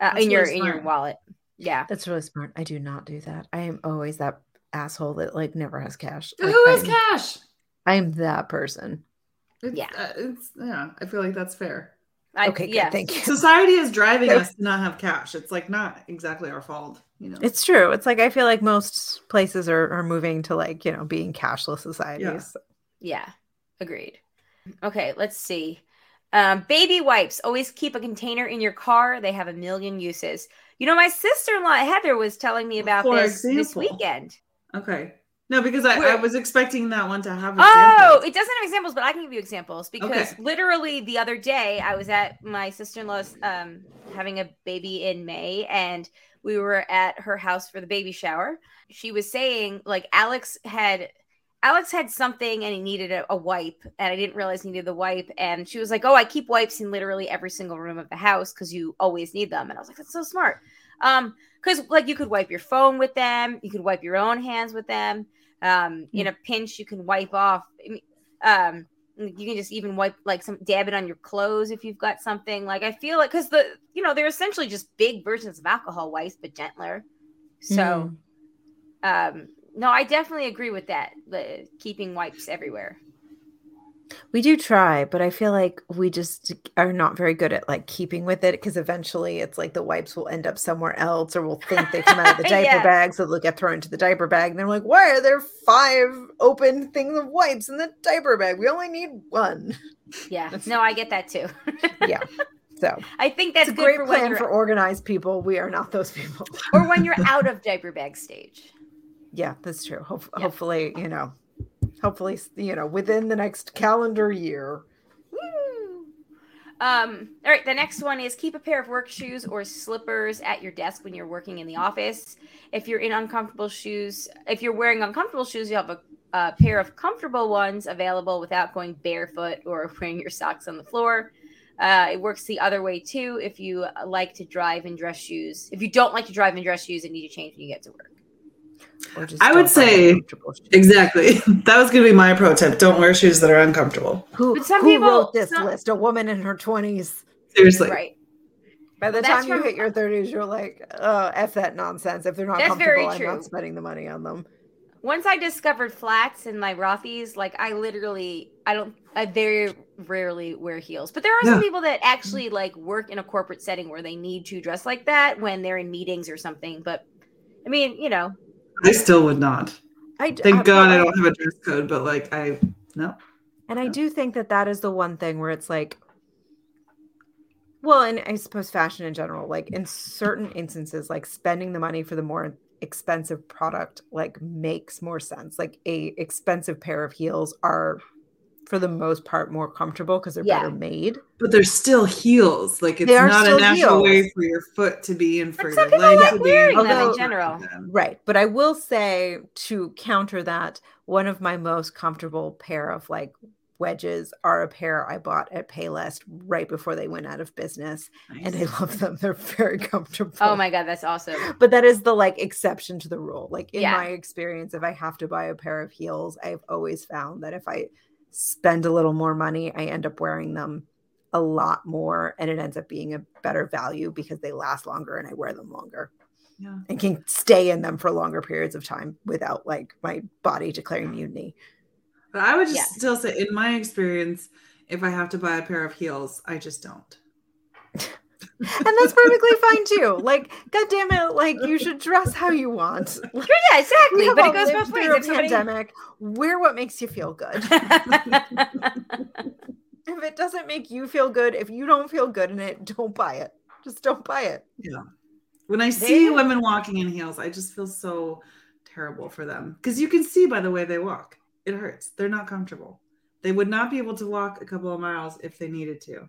uh, in your really in your wallet. Yeah, That's really smart. I do not do that. I am always that asshole that like never has cash. Who has I'm, cash? I'm that person. It's, Yeah. uh, it's yeah. I feel like that's fair. I, Okay, good. yeah. Thank you. Society is driving us to not have cash. It's like not exactly our fault, you know. It's true. It's like I feel like most places are, are moving to like, you know, being cashless societies. Yeah. Yeah, agreed. Okay, let's see. Um, baby wipes. Always keep a container in your car. They have a million uses. You know, my sister in law Heather was telling me about For this this weekend. Okay. No, because I, I was expecting that one to have. examples. Oh, it doesn't have examples, but I can give you examples because Okay. literally the other day I was at my sister in law's um, having a baby in May, and we were at her house for the baby shower. She was saying like Alex had. Alex had something and he needed a, a wipe, and I didn't realize he needed the wipe. And she was like, "Oh, I keep wipes in literally every single room of the house because you always need them." And I was like, "That's so smart." Um, because like you could wipe your phone with them, you could wipe your own hands with them. Um, in a pinch, you can wipe off. Um, you can just even wipe like some dab it on your clothes if you've got something. Like I feel like because the you know they're essentially just big versions of alcohol wipes but gentler. So, um, no, I definitely agree with that. The keeping wipes everywhere. We do try, but I feel like we just are not very good at like keeping with it because eventually it's like the wipes will end up somewhere else or we'll think they come out of the [laughs] diaper Yeah. bag. So they'll get thrown into the diaper bag. And they're like, why are there five open things of wipes in the diaper bag? We only need one. Yeah, no, I get that too. Yeah. So [laughs] I think that's a good great for plan for organized people. We are not those people. or when you're out of diaper bag stage. [laughs] Yeah, that's true. Hope- Yeah. Hopefully, you know, hopefully, you know, within the next calendar year. Um, all right, the next one is keep a pair of work shoes or slippers at your desk when you're working in the office. If you're in uncomfortable shoes, if you're wearing uncomfortable shoes, you have a, a pair of comfortable ones available without going barefoot or [laughs] wearing your socks on the floor. Uh, it works the other way too. If you like to drive in dress shoes, if you don't like to drive in dress shoes and need to change when you get to work. Or just I would say. Exactly. [laughs] That was going to be my pro tip. Don't wear shoes that are uncomfortable. Who, But some who people- wrote this some- list? A woman in her 20s. Seriously. Right. By the That's time you from- hit your 30s, you're like, oh, F that nonsense. If they're not That's very comfortable, I'm not spending the money on them. once I discovered flats and my Rothy's, like I literally, I don't, I very rarely wear heels. But there are some people that actually like work in a corporate setting where they need to dress like that when they're in meetings or something. But I mean, you know, I still would not. I Thank I- God I but don't have a dress code, but like I no. And I do think that that is the one thing where it's like, well, and I suppose fashion in general, like in certain instances, like spending the money for the more expensive product, like makes more sense. Like a expensive pair of heels are, for the most part, more comfortable because they're Yeah. better made. But they're still heels. Like it's They are not a still natural way for your foot to be and for But your people leg like to be. wearing them in Although- general. Right. But I will say to counter that, one of my most comfortable pair of like wedges are a pair I bought at Payless right before they went out of business. And I love them. They're very comfortable. oh my God, that's awesome. But that is the like exception to the rule. Like in Yeah. my experience, if I have to buy a pair of heels, I've always found that if I spend a little more money, I end up wearing them a lot more and it ends up being a better value because they last longer and I wear them longer Yeah. and can stay in them for longer periods of time without like my body declaring mutiny. But I would just Yeah. still say, in my experience, if I have to buy a pair of heels, I just don't. [laughs] And that's perfectly fine too. Like, god damn it, like you should dress how you want. [laughs] Sure, yeah, exactly. But it goes lived both ways. through a If somebody- pandemic. Wear what makes you feel good. [laughs] if it doesn't make you feel good, if you don't feel good in it, don't buy it. Just don't buy it. Yeah. When I see They- women walking in heels, I just feel so terrible for them because you can see by the way they walk, it hurts. They're not comfortable. They would not be able to walk a couple of miles if they needed to.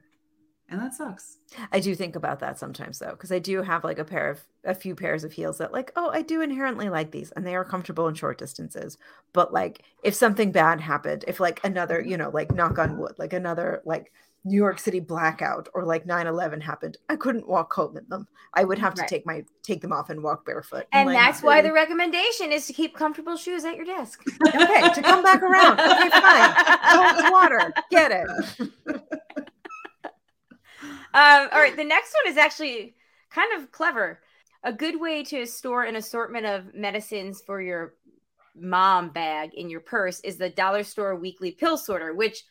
And that sucks. I do think about that sometimes though, because I do have like a pair of a few pairs of heels that like, oh, I do inherently like these and they are comfortable in short distances. But like if something bad happened, if like another, you know, like knock on wood, like another like New York City blackout or like 9-11 happened, I couldn't walk home in them. I would have to Right. take my take them off and walk barefoot. and Like, that's why the recommendation is to keep comfortable shoes at your desk. okay, to come back around. Okay, fine. Cold water. Get it. [laughs] Um, all right, the next one is actually kind of clever. A good way to store an assortment of medicines for your mom bag in your purse is the dollar store weekly pill sorter, which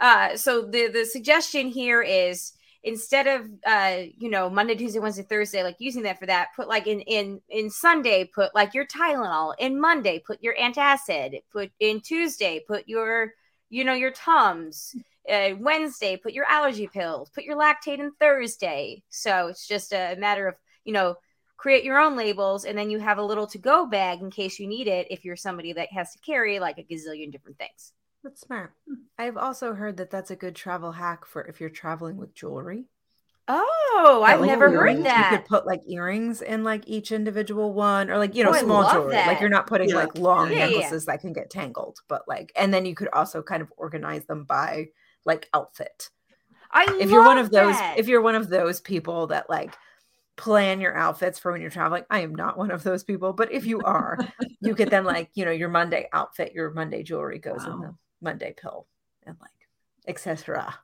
uh so the the suggestion here is instead of uh you know Monday, Tuesday, Wednesday, Thursday, like using that for that, put like in in in Sunday, put like your Tylenol. In Monday, put your antacid. Put in Tuesday, put your you know your Tums uh, Wednesday, put your allergy pills, put your Lactaid in Thursday. So it's just a matter of, you know, create your own labels and then you have a little to go bag in case you need it if you're somebody that has to carry like a gazillion different things. That's smart. I've also heard that that's a good travel hack for if you're traveling with jewelry. Oh, That, I've like, never earrings, heard that. You could put like earrings in like each individual one, or like you know Oh, small love jewelry. Like you're not putting Yeah. like long Yeah, yeah, yeah. necklaces that can get tangled, but like, and then you could also kind of organize them by like outfit. I If you're one of those, that. if you're one of those people that like plan your outfits for when you're traveling, I am not one of those people. But if you are, you could then like you know your Monday outfit, your Monday jewelry goes in the Monday pill, and like etc.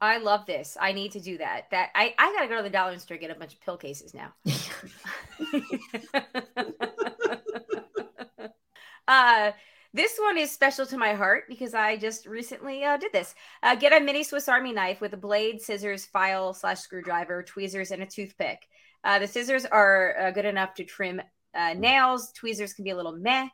I love this. I need to do that. That I, I gotta go to the dollar store and get a bunch of pill cases now. [laughs] [laughs] uh, this one is special to my heart because I just recently uh, did this. Uh, get a mini Swiss Army knife with a blade, scissors, file slash screwdriver, tweezers, and a toothpick. Uh, the scissors are uh, good enough to trim uh, nails. Tweezers can be a little meh,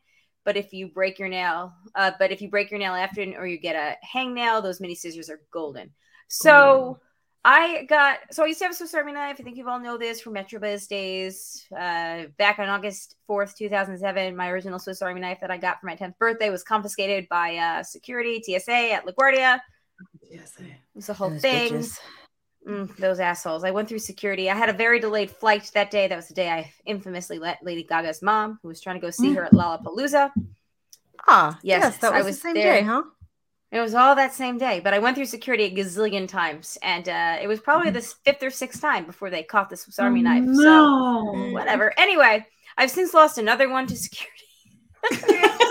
but if you break your nail, uh, but if you break your nail after or you get a hangnail, those mini scissors are golden. So. I got so I used to have a Swiss Army knife. I think you all know this from Metrobiz days. Uh, back on August fourth, two thousand seven, my original Swiss Army knife that I got for my tenth birthday was confiscated by uh, security TSA at LaGuardia. Yes, It was a whole Those thing. Mm, those assholes. I went through security. I had a very delayed flight that day. That was the day I infamously let Lady Gaga's mom, who was trying to go see her at Lollapalooza. Ah, Yes, yes, that I was, was the same there. day, huh? It was all that same day, but I went through security a gazillion times, and uh, it was probably the fifth or sixth time before they caught the Swiss Army knife. So No. whatever. Anyway, I've since lost another one to security. [laughs] [laughs]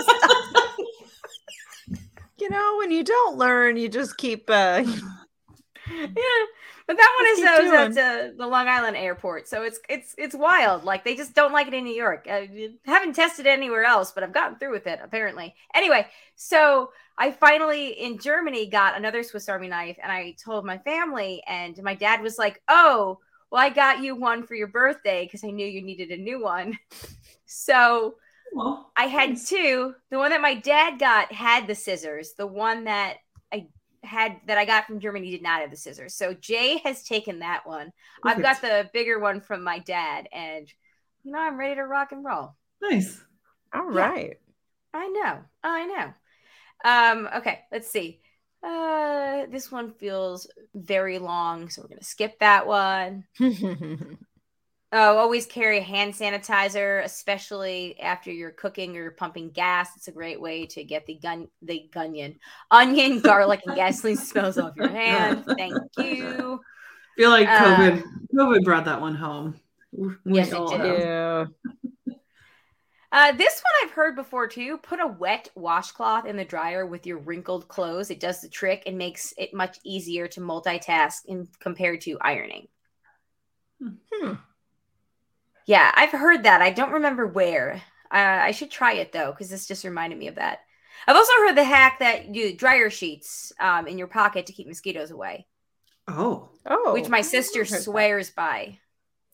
You know, when you don't learn, you just keep. uh [laughs] yeah, but that one is Keep uh, doing. at uh, the Long Island airport, so it's it's it's wild. Like they just don't like it in New York. I haven't tested it anywhere else, but I've gotten through with it apparently. Anyway, so I finally in Germany got another Swiss Army knife, and I told my family, and my dad was like, "Oh, well, I got you one for your birthday because I knew you needed a new one." [laughs] so Well, I had two. The one that my dad got had the scissors. The one that had that I got from Germany did not have the scissors. So Jay has taken that one. I've got the bigger one from my dad, and you know I'm ready to rock and roll. nice. All Yeah. right. I know. I know. Um, okay, let's see. Uh this one feels very long, so we're gonna skip that one. [laughs] Oh, always carry a hand sanitizer, especially after you're cooking or pumping gas. It's a great way to get the gun, the onion, onion, [laughs] garlic, and gasoline smells off your hand. [laughs] Thank you. feel like Uh, COVID COVID brought that one home. We Yes, it did. yeah. Uh, this one I've heard before too. Put a wet washcloth in the dryer with your wrinkled clothes. It does the trick and makes it much easier to multitask in compared to ironing. Hmm. Yeah, I've heard that. I don't remember where. Uh, I should try it though, because this just reminded me of that. I've also heard the hack that you dryer sheets um, in your pocket to keep mosquitoes away, Oh, Oh, which my sister heard that. swears by.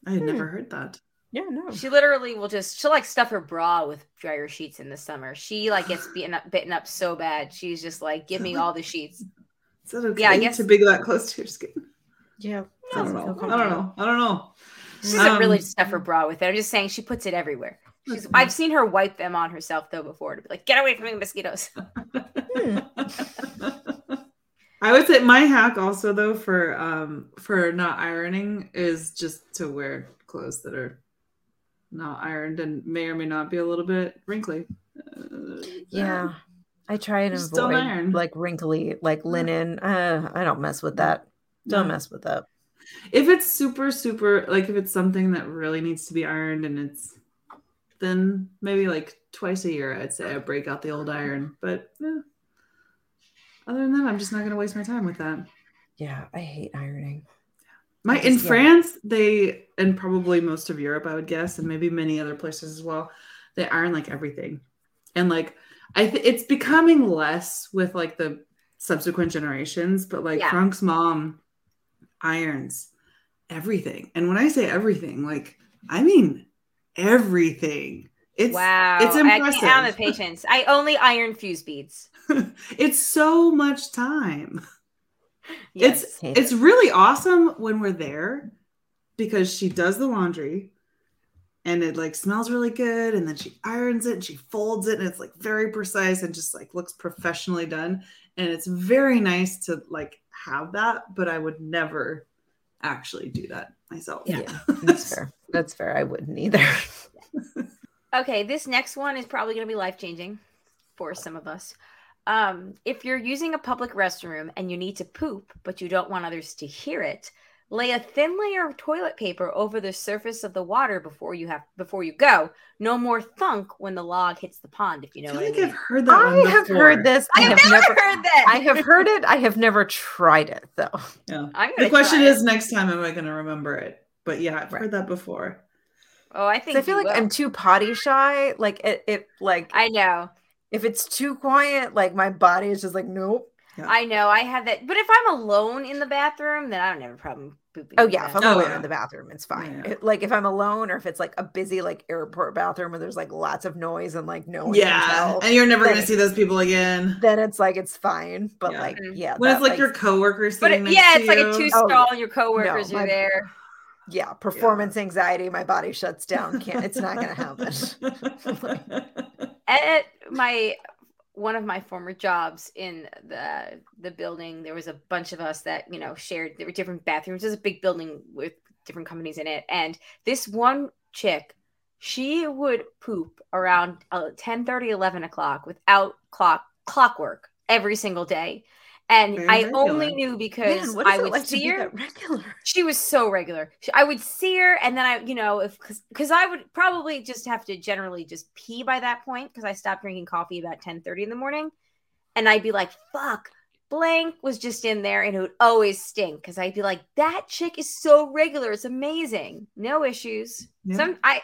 I had Hmm. never heard that. Yeah, no. She literally will just she'll like stuff her bra with dryer sheets in the summer. She like gets beaten up, bitten up so bad. She's just like, give me all the sheets. Is that okay Yeah, I guess- to be that close to your skin? Yeah. I don't know. I don't know. I don't know. She doesn't really Um, stuff her bra with it. I'm just saying she puts it everywhere. She's, I've seen her wipe them on herself though before to be like, get away from me, mosquitoes. Hmm. [laughs] I would say my hack also though for um for not ironing is just to wear clothes that are not ironed and may or may not be a little bit wrinkly. Uh, Yeah. I try and Just don't avoid iron. like wrinkly, like linen. Uh, I don't mess with that. Don't No. mess with that. If it's super super like if it's something that really needs to be ironed and it's then maybe like twice a year I'd say I break out the old iron. But yeah. Other than that, I'm just not gonna waste my time with that. Yeah, I hate ironing. My in yeah. France, they and probably most of Europe, I would guess, and maybe many other places as well, they iron like everything. And like I think it's becoming less with like the subsequent generations, but like Yeah. Frank's mom irons everything. And when I say everything, like I mean everything. It's wow. it's I impressive. have the patience. I only iron fuse beads. [laughs] it's so much time. [laughs] Yes. It's Hate it's really awesome when we're there because she does the laundry and it like smells really good and then she irons it and she folds it and it's like very precise and just like looks professionally done and it's very nice to like have that but I would never actually do that myself. Yeah, [laughs] that's fair. That's fair. I wouldn't either. [laughs] Okay, this next one is probably going to be life changing for some of us. Um, if you're using a public restroom and you need to poop, but you don't want others to hear it, lay a thin layer of toilet paper over the surface of the water before you have before you go. No more thunk when the log hits the pond. If you know I feel what like I I've heard that I one have before. heard this. I, I have have never never heard that. I have heard it. I have never tried it though. [laughs] Yeah. The question is, it. is next time am I going to remember it? But yeah, I've Right. heard that before. Oh, I think I feel like will. I'm too potty shy. Like it, it like I know. if it's too quiet, like my body is just like nope. I know. I have that. But if I'm alone in the bathroom, then I don't have a problem pooping. Oh yeah, if I'm bathroom. Oh, alone yeah. in the bathroom, it's fine. Yeah. It- like if I'm alone, or if it's like a busy like airport bathroom where there's like lots of noise and like no one can Yeah. tell, And you're never Then going to see those people again. then it's like it's fine. But Yeah. like yeah, When it's that, like your coworkers But it, next yeah, to it's like a you. two Oh, stall and your coworkers No, are my- there. yeah performance anxiety, my body shuts down. Can't it's not gonna happen. [laughs] [laughs] At my one of my former jobs in the the building, there was a bunch of us that you know shared. There were different bathrooms. Was a big building with different companies in it, and this one chick, she would poop around uh, 10 11 o'clock without clock clockwork every single day. And Very I regular. only knew because Man, I would like see her. regular? [laughs] She was so regular. I would see her, and then I, you know, if because I would probably just have to generally just pee by that point because I stopped drinking coffee about ten thirty in the morning, and I'd be like, "Fuck." Blank was just in there and it would always stink because I'd be like, that chick is so regular. It's amazing. No issues. Yeah. Some I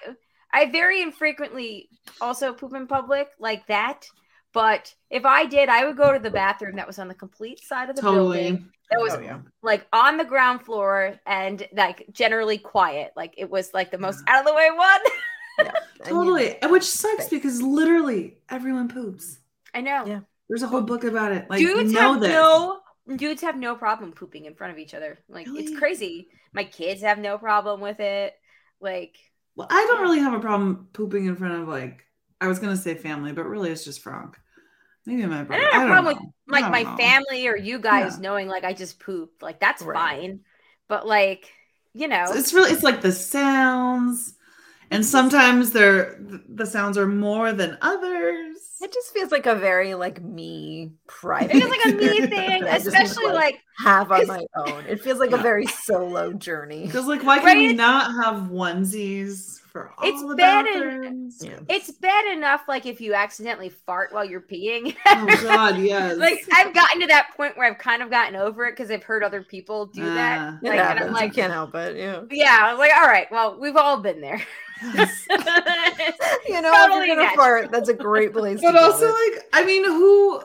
I very infrequently also poop in public like that. But if I did, I would go to the bathroom that was on the complete side of the building totally. that was Oh, yeah. like on the ground floor and like generally quiet. Like it was like the most out of the way one. [laughs] And you- Totally. And Which sucks Thanks. because literally everyone poops. I know. Yeah. There's a whole book about it. Like dudes know have this. no dudes have no problem pooping in front of each other. Like it's crazy. My kids have no problem with it. Like Well, I don't really have a problem pooping in front of like I was gonna say family, but really it's just Frank. Maybe my I don't have a problem with know. Like my know. family or you guys Yeah. knowing like I just pooped. Like that's Right. fine. But like, you know, It's- It's really it's like the sounds, and sometimes they're the sounds are more than others. It just feels like a very like me private. it feels like a me thing, that I just need to, especially like have on my own. It feels like Yeah. a very solo journey. Because like, why can Right, we not have onesies for all It's the bad in- bathrooms? Yeah. it's bad enough like if you accidentally fart while you're peeing. [laughs] Oh God, [laughs] yes. like I've gotten to that point where I've kind of gotten over it because I've heard other people do that. Ah. It Like, and I'm like, you can't help it. Yeah. yeah, I was like, all right, well, we've all been there. Yes. [laughs] You know, Totally if you're gonna fart, that's a great place but do also it. like i mean who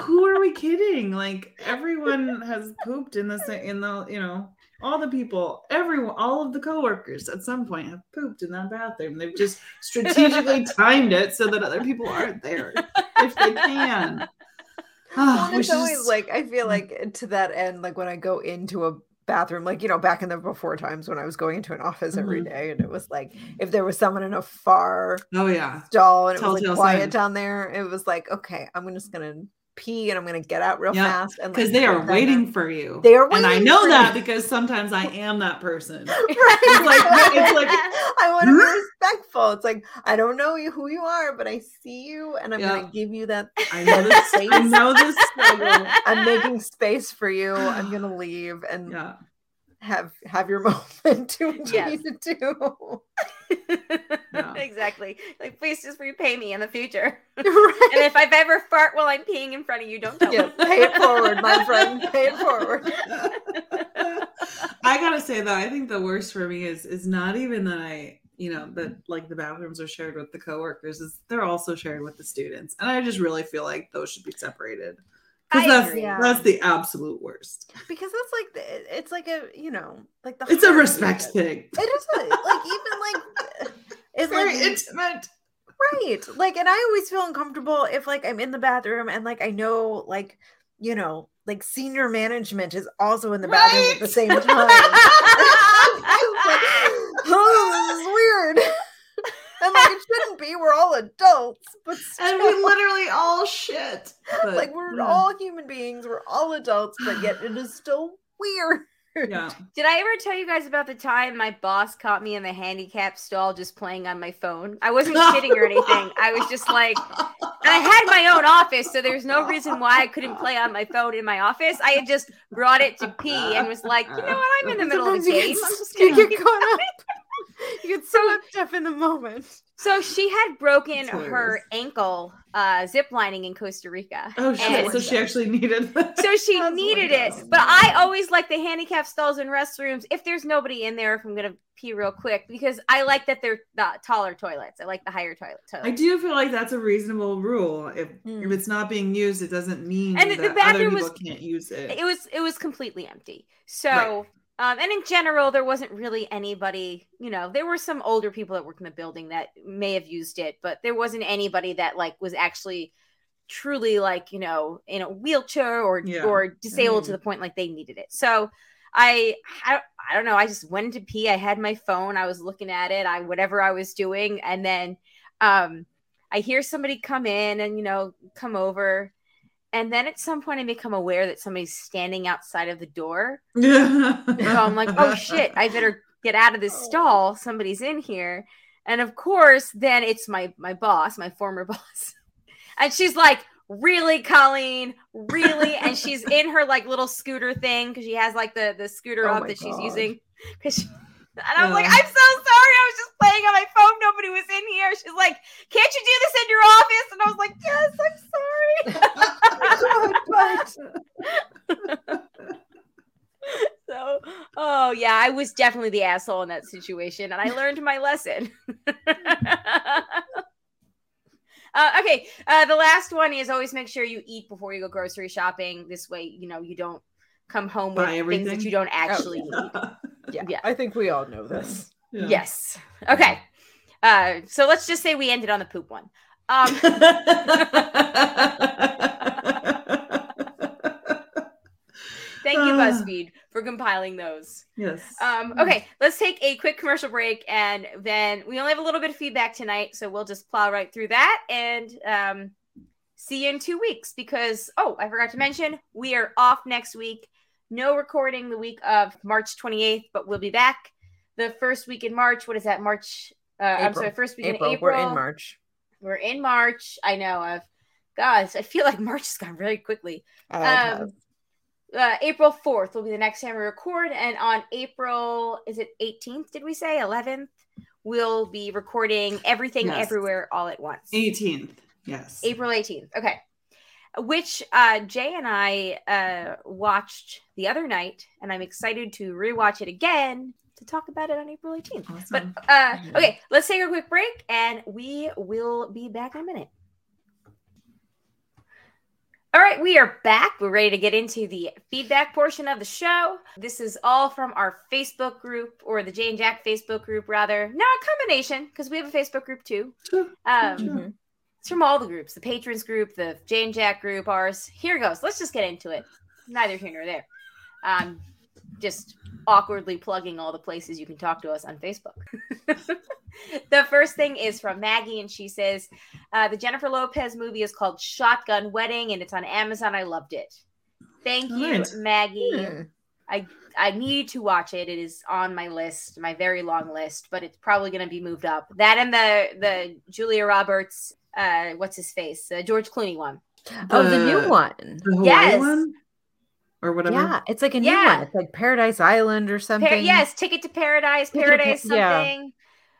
who are we kidding like everyone has pooped in the in the you know all the people everyone all of the coworkers at some point have pooped in that bathroom they've just strategically [laughs] timed it so that other people aren't there if they can [laughs] Ah, Well, it's always is- like I feel like to that end, like when I go into a bathroom, like you know, back in the before times when I was going into an office every Mhm. day, and it was like if there was someone in a far oh yeah stall and it was like quiet sign. down there, it was like, okay, I'm just gonna pee and I'm gonna get out real Yeah, fast and because like, they are waiting for you They are waiting, and i know that you. because sometimes i am that person [laughs] Right. It's like- it's like- [laughs] I want to be respectful. It's like I don't know you who you are, but I see you, and I'm Yeah. gonna give you that. [laughs] i know this i know this I'm making space for you. I'm gonna leave and yeah have have your [laughs] moment. Do what you Yes. need to do. [laughs] Yeah. exactly. Like, please just repay me in the future. [laughs] right. And if I've ever fart while I'm peeing in front of you, don't tell Yeah, me. pay it forward, my friend. Pay it forward. I gotta say though, I think the worst for me is is not even that I, you know, that like the bathrooms are shared with the coworkers, is they're also shared with the students, and I just really feel like those should be separated because I that's. Yeah. that's the absolute worst. Because that's like the, it's like a you know like the It's a respect thing. It is a, like even like [laughs] it's Very like intimate. right like and i always feel uncomfortable if like i'm in the bathroom and like i know like you know, like senior management is also in the bathroom at the same time. [laughs] [laughs] oh, this is weird. And like it shouldn't be. We're all adults, but and we literally all shit. [laughs] But, like we're yeah. all human beings. We're all adults, but yet it is still weird. yeah. [laughs] Did I ever tell you guys about the time my boss caught me in the handicap stall just playing on my phone? I wasn't [laughs] kidding or anything. I was just like, and I had my own office, so there's no reason why I couldn't play on my phone in my office. I had just brought it to pee and was like, you know what? I'm in the middle of a Sometimes game. I'm just you gonna get caught up. You get so wrapped up in the moment. So she had broken her ankle uh, zip lining in Costa Rica. Oh shit! And- so she actually needed that. so she That's needed hilarious. it. But I always like the handicap stalls in restrooms if there's nobody in there. If I'm gonna pee real quick, because I like that they're the taller toilets. I like the higher toilet. I do feel like that's a reasonable rule. If Mm. if it's not being used, it doesn't mean And the- the that other people was- can't use it. It was it was completely empty. So. Right. Um, and in general, there wasn't really anybody, you know, there were some older people that worked in the building that may have used it, but there wasn't anybody that like was actually truly like, you know, in a wheelchair or Yeah. or disabled to the point like they needed it. So I, I I don't know, I just went to pee. I had my phone, I was looking at it, I whatever I was doing, and then um I hear somebody come in and you know, come over. And then at some point I become aware that somebody's standing outside of the door. Yeah. [laughs] So I'm like, oh shit, I better get out of this oh. stall. Somebody's in here. And of course, then it's my my boss, my former [laughs] boss. And she's like, really, Colleen, really? And she's in her like little scooter thing because she has like the the scooter Oh up that she's using. Cause she, and I was like, I'm so sorry. I was just playing on my phone. Nobody was in here. She's like, can't you do this in your office? And I was like, yes, I'm sorry. [laughs] [laughs] So, oh yeah, I was definitely the asshole in that situation, and I learned my lesson. [laughs] uh, okay, uh, the last one is always make sure you eat before you go grocery shopping. This way, you know you don't come home with things that you don't actually need. Yeah, Yeah. I think we all know this. Yeah. Yes. Okay. Uh, so let's just say we ended on the poop one. Um, [laughs] thank you, Ah. BuzzFeed, for compiling those. yes. Um, okay, let's take a quick commercial break, and then we only have a little bit of feedback tonight, so we'll just plow right through that and um, see you in two weeks. Because oh, I forgot to mention, we are off next week. No recording the week of March 28th, but we'll be back the first week in March. What is that? March? Uh, I'm sorry, first week April, in April. we're in March. We're in March. I know. I've guys, I feel like [laughs] March has gone really quickly Uh, um, uh, April 4th will be the next time we record. And on April, is it 18th? Did we say 11th? We'll be recording everything Yes. everywhere all at once. 18th. Yes. April 18th. Okay. Which uh, Jay and I uh, watched the other night, and I'm excited to rewatch it again to talk about it on April 18th. But uh, okay, let's take a quick break, and we will be back in a minute. All right, we are back. We're ready to get into the feedback portion of the show. This is all from our Facebook group, or the Jane Jack Facebook group, rather. No, a combination, because we have a Facebook group too. Sure. Um, Sure. It's from all the groups the patrons group, the Jane Jack group, ours. Here goes. Let's just get into it. Neither here nor there. Um, just awkwardly plugging all the places you can talk to us on Facebook. [laughs] the first thing is from Maggie, and she says uh, the Jennifer Lopez movie is called Shotgun Wedding, and it's on Amazon. I loved it. Thank All you, right. Maggie. Hmm. I need to watch it. It is on my list, my very long list, but it's probably going to be moved up. That and the the Julia Roberts, uh, what's his face, uh, George Clooney one. Oh, the new one. The Yes. one? Or whatever. Yeah, it's like a new Yeah. one. It's like Paradise Island or something. Par- yes, Ticket to Paradise, Ticket to Pa- Paradise yeah. something.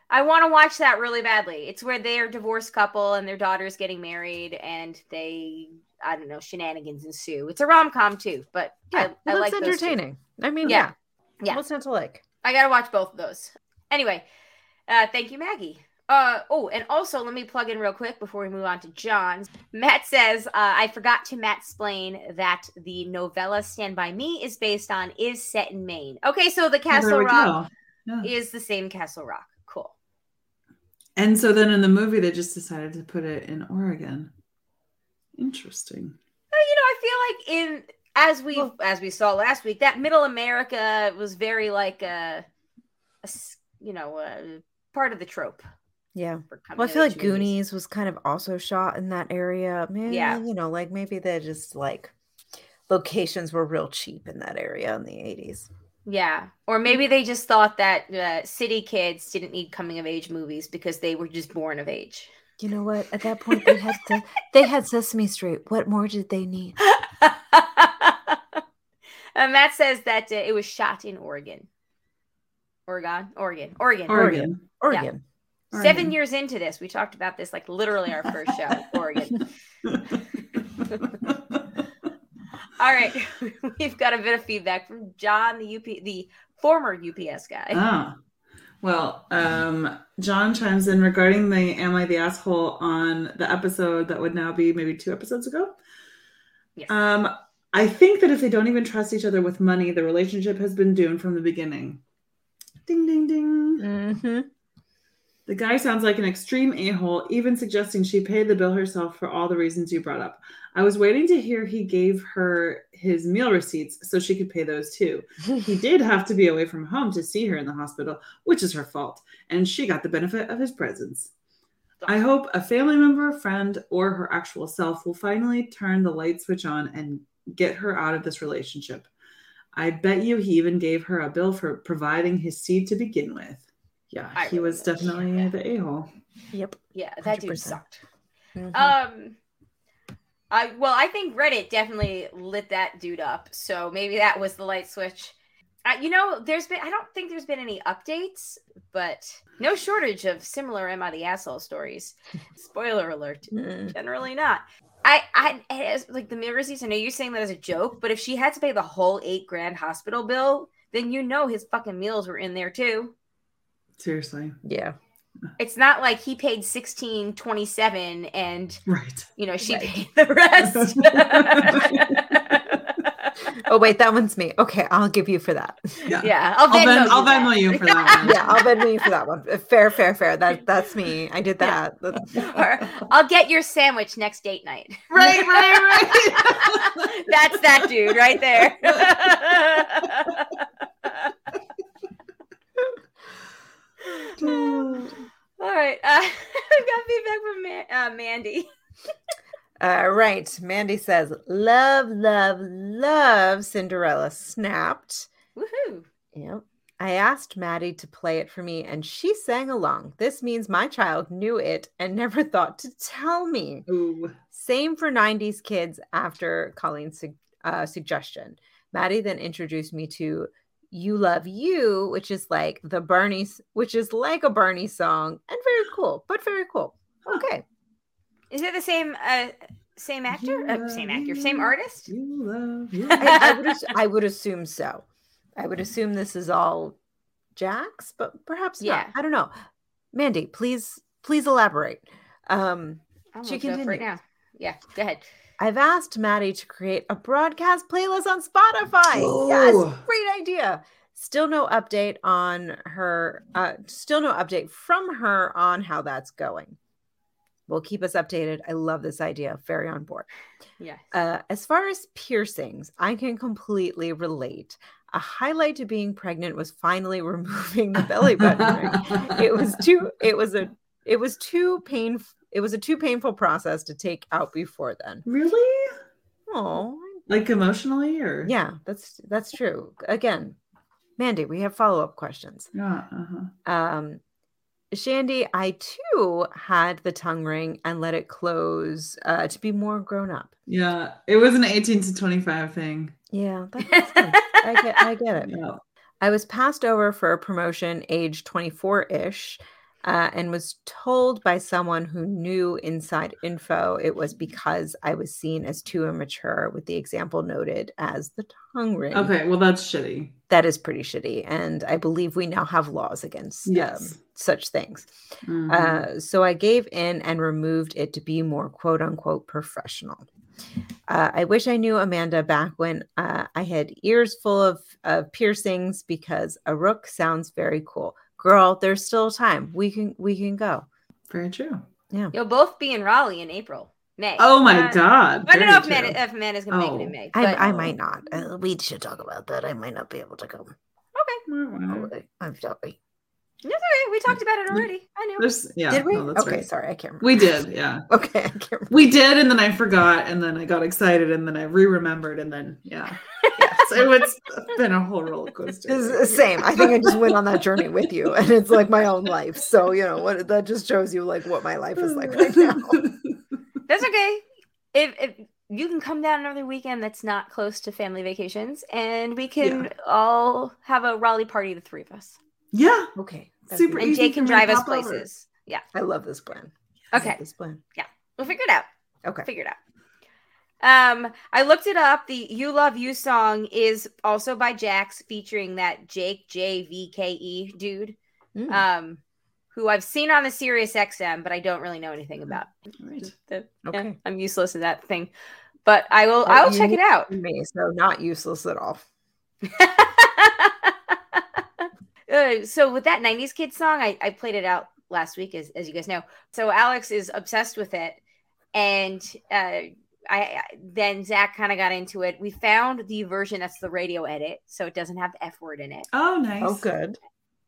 I want to watch that really badly. It's where they're a divorced couple and their daughter's getting married, and they, I don't know, shenanigans ensue. It's a rom com too, but Yeah, I, I it like looks those entertaining. I mean, Yeah. yeah. Yeah. What's not to like? I gotta watch both of those. Anyway, uh, thank you, Maggie. Uh, oh, and also let me plug in real quick before we move on to John. Matt says, uh, I forgot to Matt explain that the novella Stand By Me is based on is set in Maine. Okay, so the Castle Rock. Yeah. is the same Castle Rock. Cool. And so then in the movie, they just decided to put it in Oregon. Interesting. Uh, you know, I feel like in as we as we saw last week, that Middle America was very like a you know a part of the trope. Yeah. For Well, I feel age like movies. Goonies was kind of also shot in that area. Man, Yeah. You know, like maybe they're just like locations were real cheap in that area in the 80s. Yeah, or maybe they just thought that uh, city kids didn't need coming of age movies because they were just born of age. You know what? At that point, they had to, [laughs] they had Sesame Street. What more did they need? and [laughs] Matt says that uh, it was shot in Oregon. Oregon, Oregon, Oregon. Oregon. Oregon. Seven Oregon. Years into this, we talked about this like literally our first show, Oregon. [laughs] All right, [laughs] we've got a bit of feedback from John, the UP, the former UPS guy. Ah. Well, um, John chimes in regarding the Am I the Asshole on the episode that would now be maybe two episodes ago. Yes. Um, I think that if they don't even trust each other with money, the relationship has been doomed from the beginning. Ding, ding, ding. Mm-hmm. The guy sounds like an extreme a hole, even suggesting she paid the bill herself for all the reasons you brought up. I was waiting to hear he gave her his meal receipts so she could pay those too. He [laughs] did have to be away from home to see her in the hospital, which is her fault, and she got the benefit of his presence. I hope a family member, a friend, or her actual self will finally turn the light switch on and get her out of this relationship. I bet you he even gave her a bill for providing his seed to begin with. Yeah, I he really was wish, definitely yeah. the a hole. Yep. Yeah, that dude 100%. sucked. Mhm. Um, I well, I think Reddit definitely lit that dude up. So maybe that was the light switch. Uh, you know, there's been I don't think there's been any updates, but no shortage of similar Am I the Asshole stories. [laughs] Spoiler alert. Mm. Generally not. I, I, as, like the meal receipts. I know you're saying that as a joke, but if she had to pay the whole eight grand hospital bill, then you know his fucking meals were in there too. Seriously. Yeah. It's not like he paid sixteen twenty seven and Right. you know she Right. paid the rest. [laughs] Oh wait, that one's me. Okay, I'll give you for that. Yeah. yeah, I'll I'll, Venmo, you I'll that. Venmo you for that [laughs] one. Yeah, I'll Venmo you for that one. Fair, fair, fair. That [laughs] that's me. I did that. Or I'll get your sandwich next date night. Right, right, right. That's that dude right there. All right. Uh, [laughs] I've got feedback from Ma- uh, Mandy. [laughs] Uh, right. Mandy says, "Love, love, love Cinderella." Snapped. Woohoo. Yep. I asked Maddie to play it for me, and she sang along. This means my child knew it and never thought to tell me. Ooh. Same for 90s kids after Colleen's uh, suggestion. Maddie then introduced me to You Love You, which is like the Bernie, which is like a Bernie song and very cool, but very cool. Okay. Is it the same uh, same actor? Uh, same actor, same artist? You love you. [laughs] I, I would, ass- I would assume so. I would assume this is all Jax's, but perhaps Yeah. not. I don't know. Mandy, please, please elaborate. Um, She up right continues. now. Yeah, go ahead. I've asked Maddie to create a broadcast playlist on Spotify. Yes, great idea. Still no update on her, uh, still no update from her on how that's going. Will keep us updated. I love this idea. Very on board. Yeah. Uh, as far as piercings, I can completely relate. A highlight to being pregnant was finally [laughs] removing the belly button. It was too. It was a. It was too pain. It was a too painful process to take out before then. Really? Oh, Like emotionally or yeah, that's that's true. Again, Mandy, we have follow up questions. Yeah. Uh-huh. Um, Shandy, I too had the tongue ring and let it close uh, to be more grown up. Yeah. It was an 18 to 25 thing. Yeah. [laughs] I get, I get it. Yeah. I was passed over for a promotion age 24 ish uh, and was told by someone who knew inside info it was because I was seen as too immature, with the example noted as the tongue ring. Okay. Well, that's shitty. That is pretty shitty. And I believe we now have laws against Yes. um, such things. Mhm. Uh, so I gave in and removed it to be more quote unquote professional. Uh, I wish I knew Amanda back when uh, I had ears full of, of piercings because a rook sounds very cool. Girl, there's still time. We can we can go. Very true. Yeah. You'll both be in Raleigh in April. May. Oh my Uh, god! I don't know if very man if man is gonna make it in Oh. May. I, but- I might not. Uh, we should talk about that. I might not be able to come. Mm. Oh, I'm sorry. That's okay. We talked about it already. I knew. There's, yeah, Did we? no, that's okay, right. sorry, I can't remember. We did, yeah. [laughs] Okay, I can't remember. We did, and then I forgot, and then I got excited, and then I re-remembered, and then yeah, yeah. [laughs] So it's been a whole roller coaster. It's the same. I think I just went on that journey with you, and it's like my own life. So you know what? That just shows you like what my life is like right now. [laughs] That's okay. If if you can come down another weekend that's not close to family vacations, and we can all have a Raleigh party, the three of us, yeah, Okay, that'd Super be- and easy Jake can drive us pop over. places. Yeah, I love this plan. I love Okay. this plan. Yeah. We'll figure it out. Okay. Figure it out. Um, I looked it up. The "You Love You" song is also by Jax, featuring that Jake J V K E dude, Mm. um, who I've seen on the Sirius XM, but I don't really know anything about. Right. The- yeah, Okay. I'm useless at that thing, but I will. Well, I will check it out. Me, so not useless at all. [laughs] Uh, so with that 90s kid song I, I played it out last week as, as you guys know so alex is obsessed with it and uh, I, I then zach kind of got into it we found the version that's the radio edit so it doesn't have the f word in it Oh, nice. Oh, good.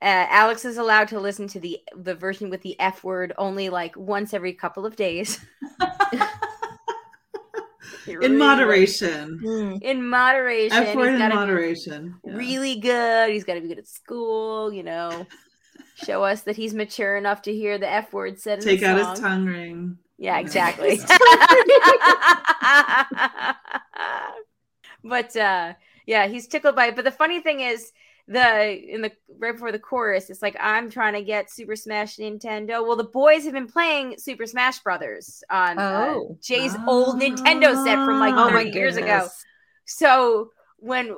uh, alex is allowed to listen to the the version with the f word only like once every couple of days [laughs] [laughs] In moderation. Mm. in moderation F word in moderation. Yeah. really good. He's got to be good at school, you know. [laughs] Show us that he's mature enough to hear the F word said in Take the out song. his tongue ring. Yeah, Yeah. exactly. [laughs] but uh yeah, he's tickled by it. But the funny thing is the in the right before the chorus, it's like I'm trying to get Super Smash Nintendo. Well, the boys have been playing Super Smash Brothers on uh, Oh. Jay's old Nintendo set from like Oh 30 my years ago. So when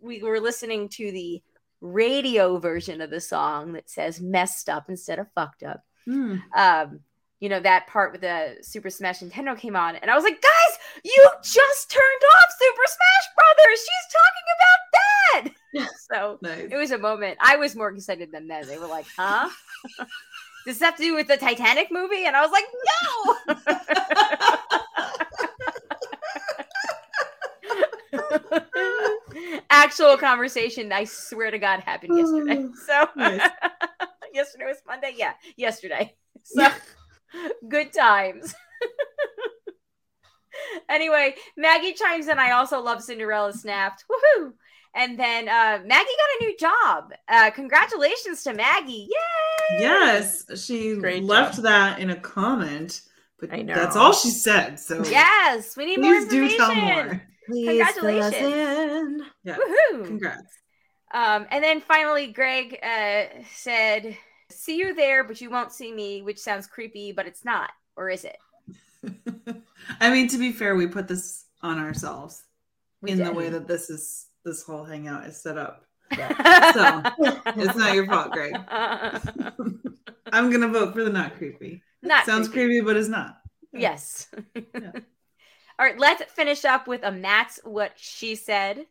we were listening to the radio version of the song that says messed up instead of fucked up, Hmm. um, you know, that part with the Super Smash Nintendo came on, and I was like, guys, you just turned off Super Smash Brothers. She's talking about that. [laughs] so Nice. it was a moment. I was more excited than them. They were like, huh? [laughs] Does this have to do with the Titanic movie? And I was like, no. [laughs] Actual conversation, I swear to God, happened yesterday. Oh. So Nice. yesterday was Monday. Yeah, yesterday. So [laughs] good times. anyway, Maggie chimes in. I also love Cinderella Snapped. Woohoo! And then uh, Maggie got a new job. Uh, congratulations to Maggie. Yay! Yes, she Great left job. that in a comment, but I know. that's all she said. So Yes, we need more please do tell more. Please fill us Congratulations. in. Yeah, Woohoo! congrats. Um, and then finally, Greg uh, said, "See you there, but you won't see me," which sounds creepy, but it's not, or is it? [laughs] I mean, to be fair, we put this on ourselves We in the way that this is this whole hangout is set up. [laughs] so It's not your fault, Greg. [laughs] I'm gonna vote for the not creepy. Not Sounds creepy, but it's not. Yes. Yeah. All right, let's finish up with a Matt's what she said.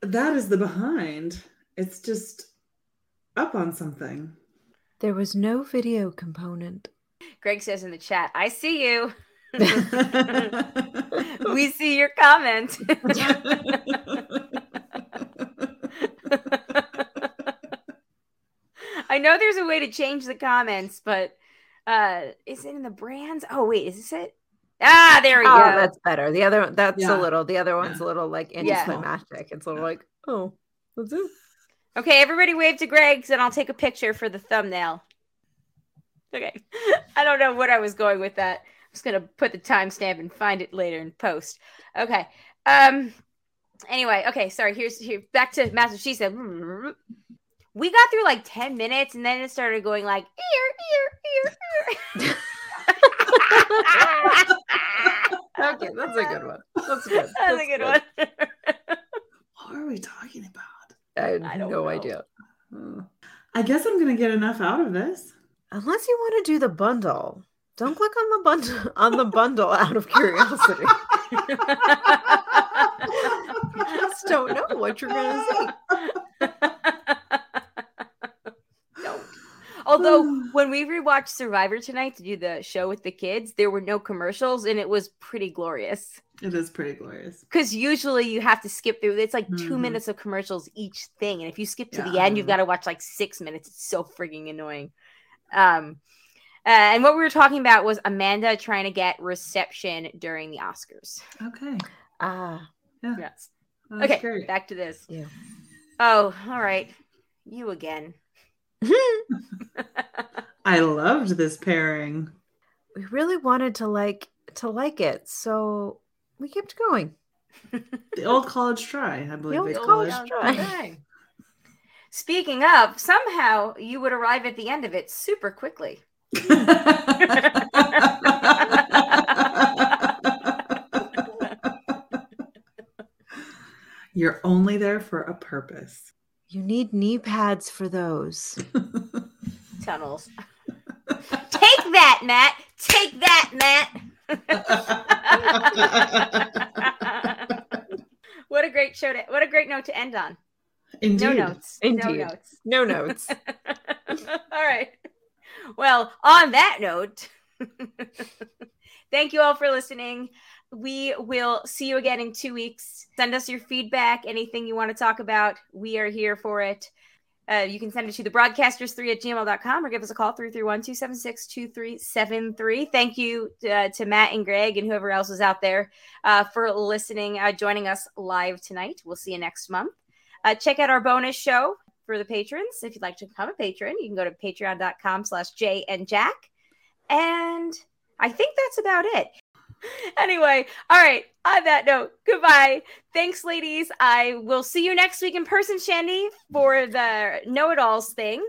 That is the behind. It's just up on something. There was no video component. Greg says in the chat, I see you. [laughs] we see your comment. [laughs] I know there's a way to change the comments, but uh is it in the brands? Oh wait, is this it? Ah, there we go. Oh, go. that's better. The other that's Yeah. a little. The other one's a little like Yeah. anticlimactic. It's a little like, oh, that's it. Okay, everybody wave to Greg's and I'll take a picture for the thumbnail. Okay. [laughs] I don't know what I was going with that. I'm just gonna put the timestamp and find it later in post. Okay. Um anyway, okay, sorry. Here's here back to Master. She said we got through like 10 minutes and then it started going like ear, ear, ear, ear. [laughs] Okay, that's a good one. That's good. [laughs] That's a good one. What are we talking about? I have I don't no know. idea. Uh, I guess I'm gonna get enough out of this. Unless you want to do the bundle. Don't click on the bundle on the bundle out of curiosity. [laughs] I just don't know what you're gonna see. [laughs] Don't. Although [sighs] when we rewatched Survivor tonight to do the show with the kids, there were no commercials and it was pretty glorious. It is pretty glorious. Because usually you have to skip through. It's like 2 Mhm. minutes of commercials each thing, and if you skip to the end, you've got to watch like six minutes. It's so frigging annoying. Um, uh, and what we were talking about was Amanda trying to get reception during the Oscars. Okay. Ah, Yes. That's Okay, great. back to this. Yeah. Oh, all right. You again. [laughs] I loved this pairing. we really wanted to like to like it, so we kept going. The old college try, I believe The old college it. try. try. Speaking of, somehow you would arrive at the end of it super quickly. [laughs] You're only there for a purpose. You need knee pads for those. Tunnels. Take that, Matt. Take that, Matt. [laughs] what a great show to what a great note to end on. Indeed. No notes. No notes. No notes. [laughs] All right. Well, on that note, [laughs] thank you all for listening. We will see you again in two weeks. Send us your feedback, anything you want to talk about. We are here for it. Uh, you can send it to the broadcasters3 at gmail.com or give us a call 331 276 2373. Thank you uh, to Matt and Greg and whoever else is out there uh, for listening, uh, joining us live tonight. We'll see you next month. Uh, check out our bonus show for the patrons. If you'd like to become a patron, you can go to patreon.com slash Jay and Jack. And I think that's about it. [laughs] Anyway, all right. On that note, goodbye. Thanks, ladies. I will see you next week in person, Shandy, for the know it alls thing.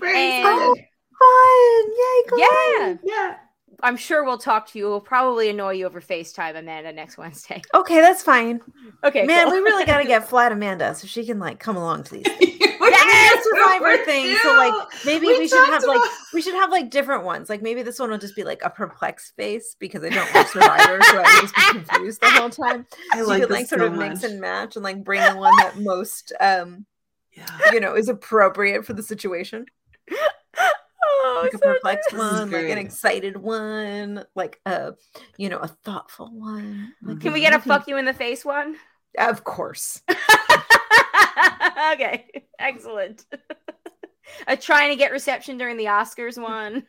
And- excited. Fun! Yay! Go Yeah. Yeah. I'm sure we'll talk to you. We'll probably annoy you over FaceTime, Amanda, next Wednesday. Okay, that's fine. Okay, Man, cool. we really gotta [laughs] get Flat Amanda so she can like come along to these. [laughs] Yes, Survivor thing. So like maybe We we, should talked have like we should have like different ones. Like maybe this one will just be like a perplexed face because I don't watch Survivor, so I just be confused the whole time. I So like you could this like sort so of mix and match and like bring the one that most um Yeah. you know is appropriate for the situation. Oh, [laughs] Like a so perplexed This one, like an excited one, like a you know, a thoughtful one. Like Can we get a fuck you in the face one? Of course. [laughs] [laughs] okay, excellent. [laughs] A trying to get reception during the Oscars one.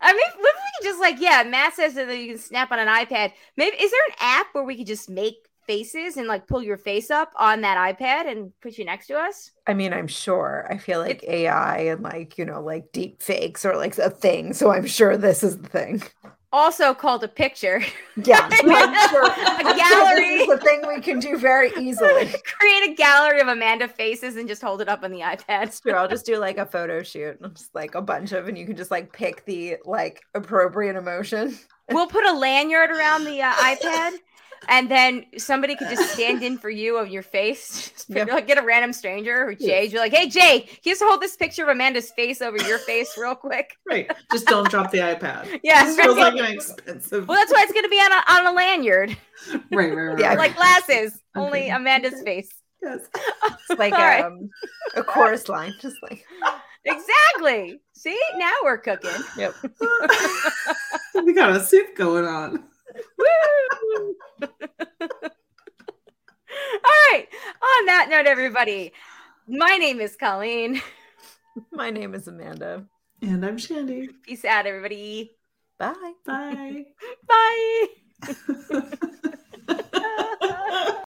I mean, maybe we could just like, yeah, Matt says that you can snap on an iPad. Maybe is there an app where we could just make faces and like pull your face up on that iPad and put you next to us? I mean, I'm sure. I feel like AI and like, you know, like deep fakes are like a thing. So I'm sure this is the thing. Also called a picture. Yeah. [laughs] I'm sure, A sure gallery. This is a thing we can do very easily. [laughs] Create a gallery of Amanda faces and just hold it up on the iPad. Sure, I'll just do like a photo shoot, just like a bunch of, and you can just like pick the like appropriate emotion. We'll put a lanyard around the uh, iPad, and then somebody could just stand in for you of your face. [laughs] Just like, get a random stranger or Jay. Yes. You're like, hey Jay, can you just hold this picture of Amanda's face over your face real quick? [laughs] right. Just don't drop the iPad. [laughs] Yeah, This feels like an expensive. Well, that's why it's gonna be on a on a lanyard, right, right, right. Yeah, right. like glasses. Only Okay. Amanda's face. yes. It's like right. um a chorus line, just like Exactly. See, now we're cooking. yep. we got a soup going on. [laughs] All right. On that note, everybody, my name is Colleen. My name is Amanda. And I'm Shandy. Peace out, everybody. Bye. Bye. [laughs] Bye. [laughs]